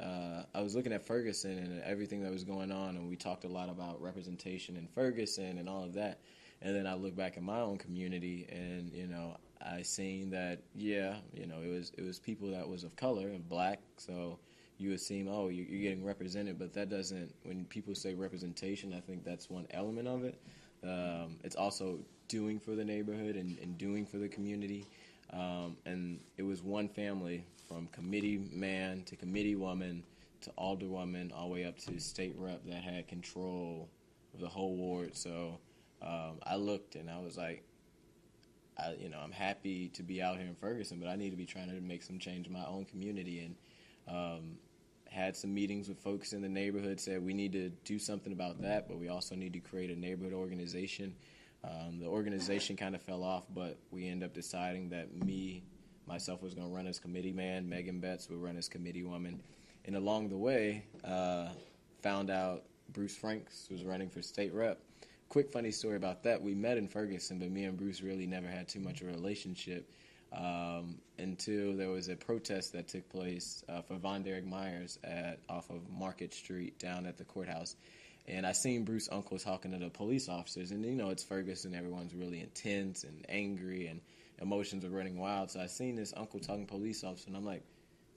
uh, I was looking at Ferguson and everything that was going on, and we talked a lot about representation in Ferguson and all of that. And then I look back at my own community, and you know, I seen that yeah, you know, it was it was people that was of color and black, so you seem oh you- you're getting represented, but that doesn't. When people say representation, I think that's one element of it. Um, it's also doing for the neighborhood and, and doing for the community. Um, and it was one family from committee man to committee woman to alderwoman all the way up to state rep that had control of the whole ward. So um, I looked and I was like, I, you know, I'm happy to be out here in Ferguson, but I need to be trying to make some change in my own community. And um, had some meetings with folks in the neighborhood. Said we need to do something about that, but we also need to create a neighborhood organization. Um, the organization kind of fell off, but we end up deciding that me, myself, was going to run as committee man. Megan Betts would run as committee woman. And along the way, uh, found out Bruce Franks was running for state rep. Quick funny story about that. We met in Ferguson, but me and Bruce really never had too much of a relationship um, until there was a protest that took place uh, for VonDerrit Myers at off of Market Street down at the courthouse. And I seen Bruce Uncle talking to the police officers, and you know it's Ferguson. Everyone's really intense and angry, and emotions are running wild. So I seen this uncle talking police officer, and I'm like,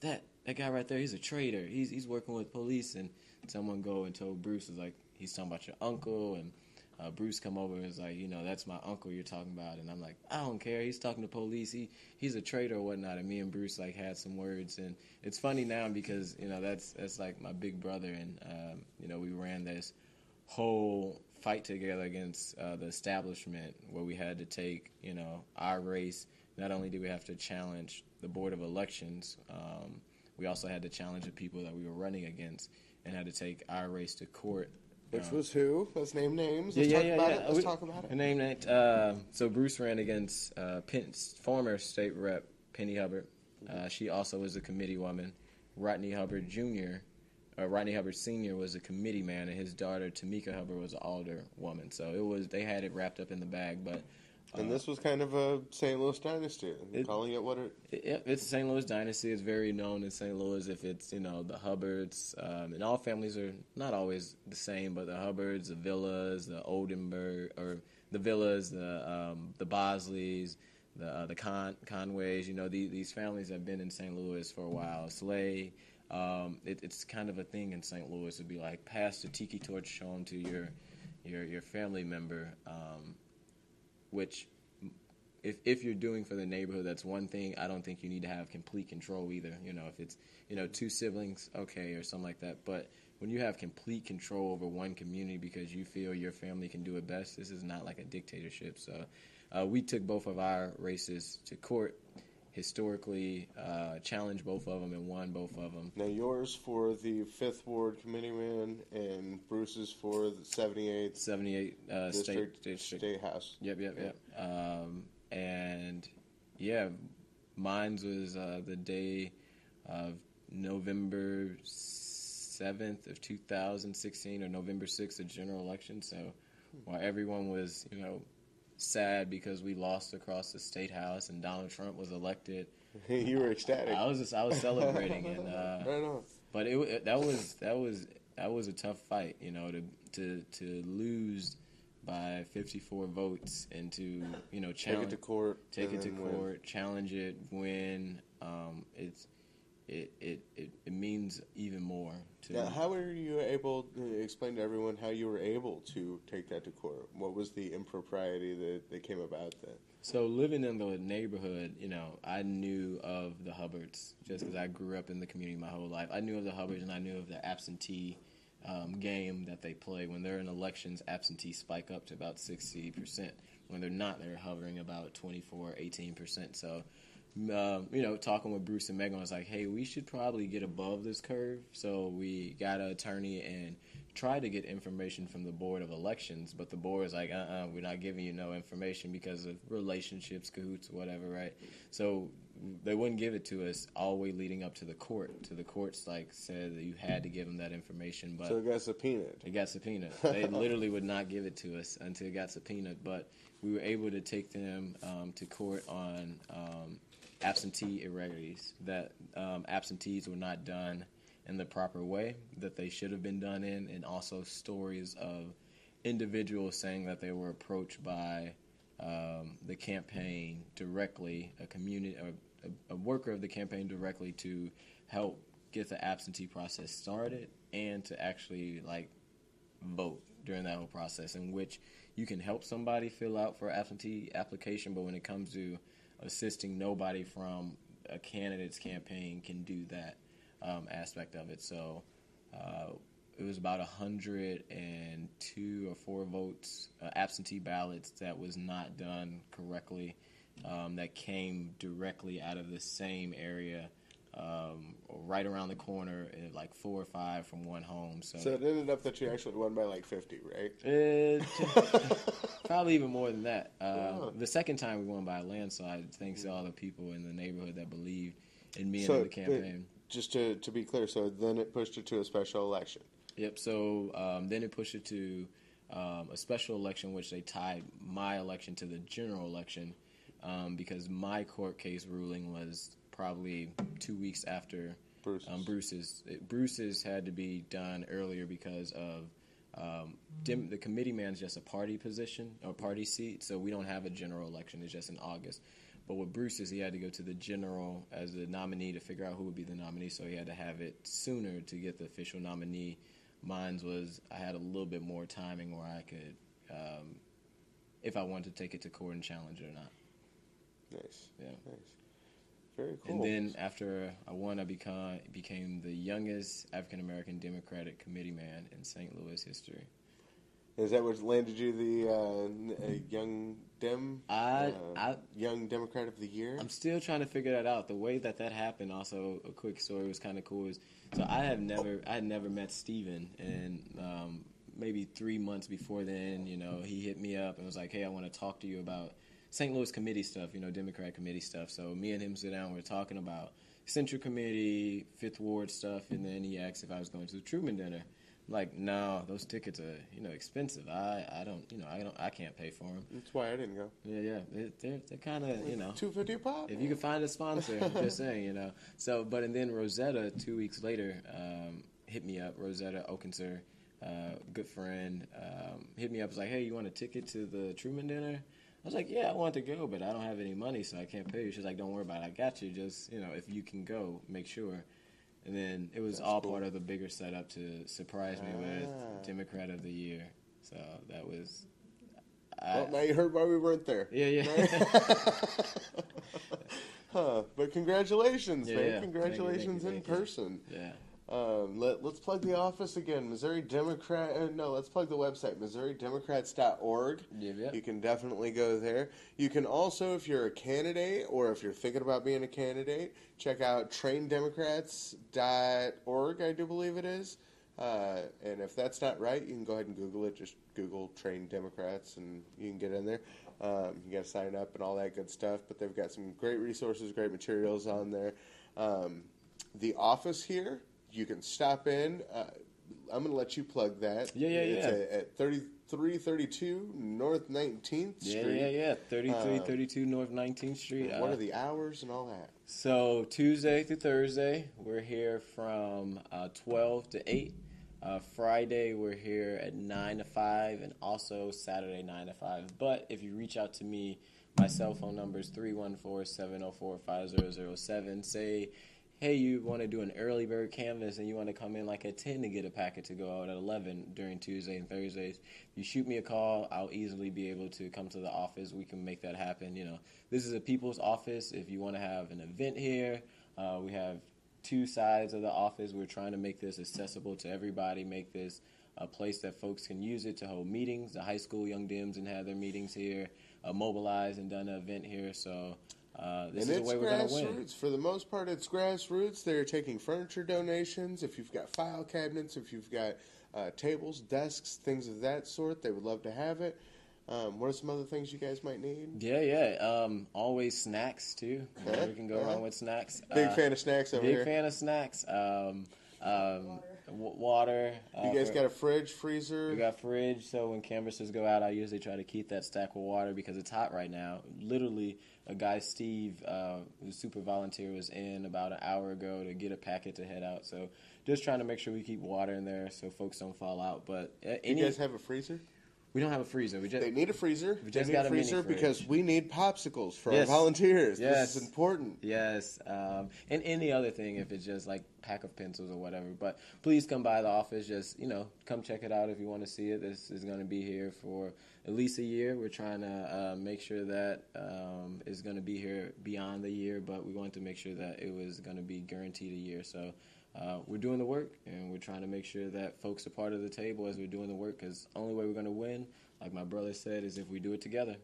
that that guy right there, he's a traitor. He's he's working with police. And someone go and told Bruce is like he's talking about your uncle, and uh, Bruce come over and is like, you know, that's my uncle you're talking about, and I'm like, I don't care. He's talking to police. He he's a traitor or whatnot. And me and Bruce like had some words, and it's funny now because you know that's that's like my big brother, and um, you know we ran this whole fight together against uh, the establishment where we had to take you know our race. Not only did we have to challenge the board of elections, um, we also had to challenge the people that we were running against, and had to take our race to court. Which was who? Let's name names. Let's yeah, talk yeah, about it. Let's We- talk about it. Name that. Uh, so Bruce ran against uh, Penn, former state rep Penny Hubbard. Uh, she also was a committee woman. Rodney Hubbard Jr. Uh, Rodney Hubbard Sr. was a committee man, and his daughter Tamika Hubbard was an alder woman. So it was they had it wrapped up in the bag. But And this was kind of a St. Louis dynasty. It- calling it what it. it, it- it's the St. Louis dynasty. It's very known in St. Louis. If it's you know the Hubbards, um, and all families are not always the same, but the Hubbards, the Villas, the Oldenburg, or the Villas, the um, the Bosleys, the uh, the Con- Conways. You know these these families have been in St. Louis for a while. Slay. Um, it, it's kind of a thing in St. Louis to be like pass the tiki torch shown to your your your family member, um, which if if you're doing for the neighborhood, that's one thing. I don't think you need to have complete control either. You know, if it's you know two siblings, okay, or something like that. But when you have complete control over one community because you feel your family can do it best, this is not like a dictatorship. So uh, we took both of our races to court. Historically, uh, challenged both of them and won both of them. Now yours for the Fifth Ward Committeeman, and Bruce's for the 78th 78 uh, District state district. State House. Yep, yep, yep. Um, and yeah, mine's was uh, the day of November seventh of two thousand sixteen, or November sixth, the general election. So while everyone was, you know, sad because we lost across the state house and Donald Trump was elected. you were ecstatic. I was just I was celebrating and uh, right on. but it, it that was that was that was a tough fight, you know, to to to lose by 54 votes and to you know Take challenge it to court. take it to then win. court, challenge it, win. Um, it's it, it, it, it means even more to Now, how were you able to explain to everyone how you were able to take that to court? What was the impropriety that, that came about then? So living in the neighborhood, you know, I knew of the Hubbards just because I grew up in the community my whole life. I knew of the Hubbards and I knew of the absentee um, game that they play. When they're in elections, absentee spike up to about 60%. When they're not, they're hovering about 24, 18%. So, um, you know, talking with Bruce and Megan, I was like, hey, we should probably get above this curve. So we got an attorney and tried to get information from the Board of Elections, but the board is like, uh uh-uh, uh, we are not giving you no information because of relationships, cahoots, whatever, right? So they wouldn't give it to us all the way leading up to the court. To the courts, like, said that you had to give them that information, but So it got subpoenaed. it got subpoenaed. They literally would not give it to us until it got subpoenaed. But we were able to take them um, to court on um, absentee irregularities. That um, absentees were not done in the proper way that they should have been done in, and also stories of individuals saying that they were approached by um, the campaign directly, a community, a, a, a worker of the campaign directly to help get the absentee process started and to actually like vote during that whole process in which you can help somebody fill out for absentee application but when it comes to assisting nobody from a candidate's campaign can do that um, aspect of it. So uh, it was about 102 or 4 votes uh, absentee ballots that was not done correctly um, that came directly out of the same area um, right around the corner, uh, like four or five from one home. So, So it ended up that you actually won by like 50, right? Uh, probably even more than that. Uh, Oh. The second time we won by a landslide, thanks to all the people in the neighborhood that believed in me So, and in the campaign. Just to, to be clear, so then it pushed it to a special election. Yep. So um, then it pushed it to um, a special election, which they tied my election to the general election um, because my court case ruling was probably two weeks after Bruce's. Um, Bruce's. It, Bruce's had to be done earlier because of um, dim, the committee man's just a party position or party seat, so we don't have a general election. It's just in August. But with Bruce's, he had to go to the general as the nominee to figure out who would be the nominee. So he had to have it sooner to get the official nominee. Mine's was I had a little bit more timing where I could, um, if I wanted to take it to court and challenge it or not. Nice. Yeah. Nice. Very cool. And then after I won, I became became the youngest African American Democratic committee man in St. Louis history. Is that what landed you the uh, uh, young Dem? I- uh, I- young Democrat of the year. I'm still trying to figure that out. The way that that happened, also a quick story was kind of cool. Is so I have never I had never met Steven and um, maybe three months before then, you know, he hit me up and was like, "Hey, I want to talk to you about St. Louis committee stuff, you know, Democrat committee stuff." So me and him sit down, we're talking about Central Committee, Fifth Ward stuff, and then he asked if I was going to the Truman Dinner. I'm like, no, those tickets are you know expensive. I I don't you know I don't I can't pay for them. That's why I didn't go. Yeah, yeah, they're they're, they're kind of you know Two fifty a pop. if you can find a sponsor, I'm just saying, you know. So, but and then Rosetta, two weeks later, um, hit me up. Rosetta Okohson, uh, good friend, um, hit me up. Was like, hey, you want a ticket to the Truman dinner? I was like, yeah, I want to go, but I don't have any money, so I can't pay you. She's like, don't worry about it. I got you. Just you know, if you can go, make sure. And then it was That's all cool. part of the bigger setup to surprise me Ah. with Democrat of the Year. So that was. well, now you heard why we weren't there. yeah, yeah. Huh. But congratulations, Yeah, man! yeah. Thank you, Congratulations thank you, in thank you. person. yeah. Um, let, let's plug the office again. Missouri Democrat. Uh, no, let's plug the website, MissouriDemocrats.org. Yep, yep. You can definitely go there. You can also, if you're a candidate or if you're thinking about being a candidate, check out traindemocrats.org, I do believe it is. Uh, and if that's not right, you can go ahead and Google it. Just Google Train Democrats and you can get in there. Um, you got to sign up and all that good stuff. But they've got some great resources, great materials on there. Um, the office here, you can stop in. Uh, I'm gonna let you plug that. Yeah, yeah, it's yeah. At, at 3332 North 19th Yeah, Street. yeah, yeah. yeah. 3332 North 19th Street. What Uh, are the hours and all that? So Tuesday through Thursday, we're here from uh, 12 to 8. Uh, Friday, we're here at 9 to 5, and also Saturday, 9 to 5. But if you reach out to me, my cell phone number is 314 704 5007. Say, hey, you want to do an early bird canvas and you want to come in like at 10 to get a packet to go out at 11 during Tuesday and Thursdays. You shoot me a call, I'll easily be able to come to the office. We can make that happen. You know, this is a people's office. If you want to have an event here, uh, we have two sides of the office. We're trying to make this accessible to everybody, make this a place that folks can use it to hold meetings. The high school young Dems and have their meetings here, uh, mobilized and done an event here. So uh, this and is the it's way we're going to win. grassroots. For the most part, it's grassroots. They're taking furniture donations. If you've got file cabinets, if you've got uh, tables, desks, things of that sort, they would love to have it. Um, what are some other things you guys might need? Yeah, yeah. Um, always snacks too. Yeah, we can go yeah. wrong with snacks. Big Uh, fan of snacks over Big here. Big fan of snacks. Um, um, Water. water. you uh, guys for- got a fridge, freezer? We got fridge, so when canvassers go out, I usually try to keep that stack of water because it's hot right now. Literally, a guy, Steve, uh, who's super volunteer, was in about an hour ago to get a packet to head out. So just trying to make sure we keep water in there so folks don't fall out. But uh, you guys have a freezer? We don't have a freezer. We just They need a freezer. We They just need got a a mini freezer fridge. because we need popsicles for Yes. our volunteers. Yes. This is important. Yes, um, and any other thing if it's just like pack of pencils or whatever. But please come by the office. Just you know, come check it out if you want to see it. This is going to be here for at least a year. We're trying to uh, make sure that um, it's going to be here beyond the year, but we wanted to make sure that it was going to be guaranteed a year. So. Uh, we're doing the work, and we're trying to make sure that folks are part of the table as we're doing the work. Because only way we're going to win, like my brother said, is if we do it together.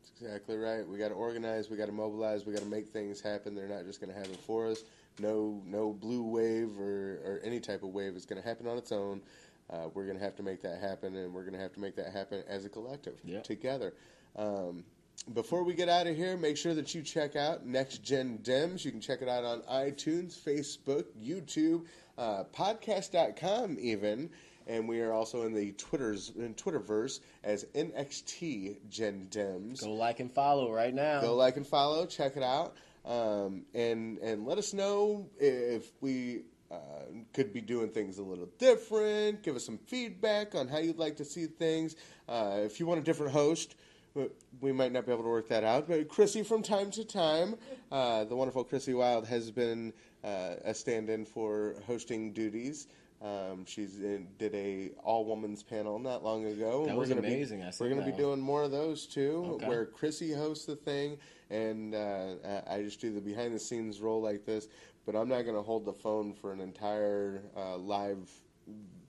That's exactly right. We got to organize. We got to mobilize. We got to make things happen. They're not just going to happen for us. No, no blue wave or, or any type of wave is going to happen on its own. Uh, we're going to have to make that happen, and we're going to have to make that happen as a collective Yeah. together. Um, before we get out of here, make sure that you check out Next Gen Dems. You can check it out on iTunes, Facebook, YouTube, uh, podcast.com, even. And we are also in the Twitters in Twitterverse as NXT Gen Dems. Go like and follow right now. Go like and follow. Check it out, um, and and let us know if we uh, could be doing things a little different. Give us some feedback on how you'd like to see things. Uh, if you want a different host. We might not be able to work that out, but Chrissy, from time to time, uh, the wonderful Chrissy Wild has been uh, a stand-in for hosting duties. Um, she's in, did a all women's panel not long ago. That was we're gonna be- amazing. I we're going to be doing more of those too, Okay. where Chrissy hosts the thing, and uh, I I just do the behind the scenes role like this. But I'm not going to hold the phone for an entire uh, live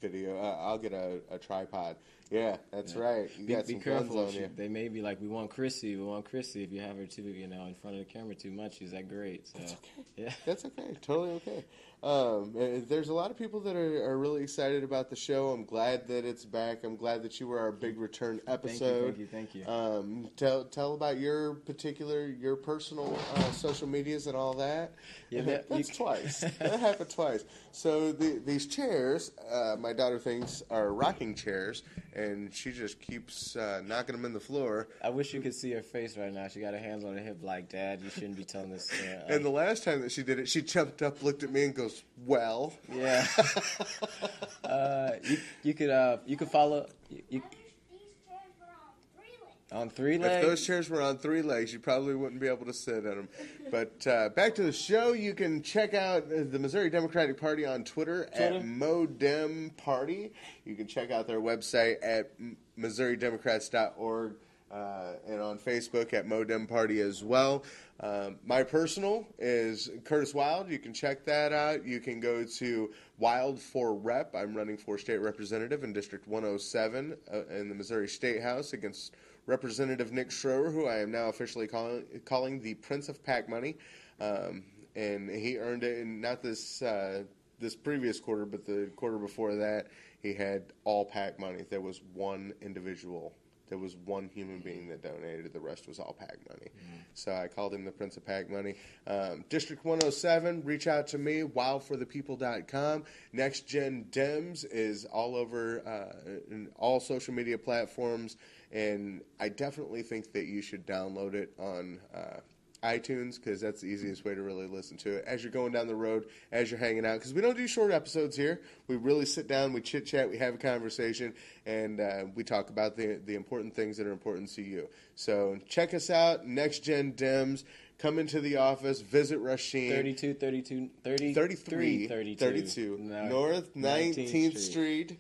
video. Uh, I'll get a, a tripod. Yeah, that's right. You Be, got be some careful. guns on She-. They may be like, we want Chrissy, we want Chrissy. If you have her too, you know, in front of the camera too much, is that great? So, That's okay. Yeah. That's okay. Totally okay. Um, there's a lot of people that are, are really excited about the show. I'm glad that it's back. I'm glad that you were our big return Thank episode. you, thank you, thank you. Um, tell tell about your particular your personal uh, social medias and all that. Yeah, that- that's you- twice. that happened twice. So the, these chairs, uh, my daughter thinks are rocking chairs, and she just keeps uh, knocking them in the floor. I wish you could see her face right now. She got her hands on her hip, like, Dad, you shouldn't be telling this. And the last time that she did it, she jumped up, looked at me, and goes, "Well." yeah. uh, you, you could uh, you could follow you, you, I wish these chairs were on three legs. If those chairs were on three legs, you probably wouldn't be able to sit in them. But uh, back to the show, you can check out uh, the Missouri Democratic Party on Twitter, Twitter. at MoDem Party. You can check out their website at m- MissouriDemocrats.org. Uh, and on Facebook at MoDem Party as well. Um, my personal is Curtis Wylde. You can check that out. You can go to Wild for Rep. I'm running for state representative in District 107 uh, in the Missouri State House against Representative Nick Schroer, who I am now officially calling, calling the Prince of PAC Money. Um, and he earned it in not this uh, this previous quarter, but the quarter before that, he had all PAC money. There was one individual there was one human being that donated. The rest was all PAC money. So I called him the Prince of PAC money. Um, District 107, reach out to me, wildforthepeople.com. Next Gen Dems is all over uh, in all social media platforms, and I definitely think that you should download it on. Uh, iTunes because that's the easiest way to really listen to it as you're going down the road, as you're hanging out. Because we don't do short episodes here. We really sit down, we chit chat, we have a conversation, and uh, we talk about the the important things that are important to you. So check us out, Next Gen Dems. Come into the office, visit Rasheen. 32, 32, 30, 33, 32, 32, North 19th, 19th Street.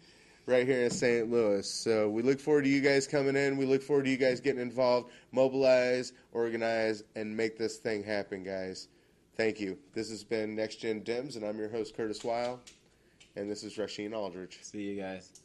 Right here in St. Louis. So we look forward to you guys coming in. We look forward to you guys getting involved, mobilize, organize, and make this thing happen, guys. Thank you. This has been Next Gen Dems, and I'm your host, Curtis Wylde, and this is Rasheen Aldridge. See you guys.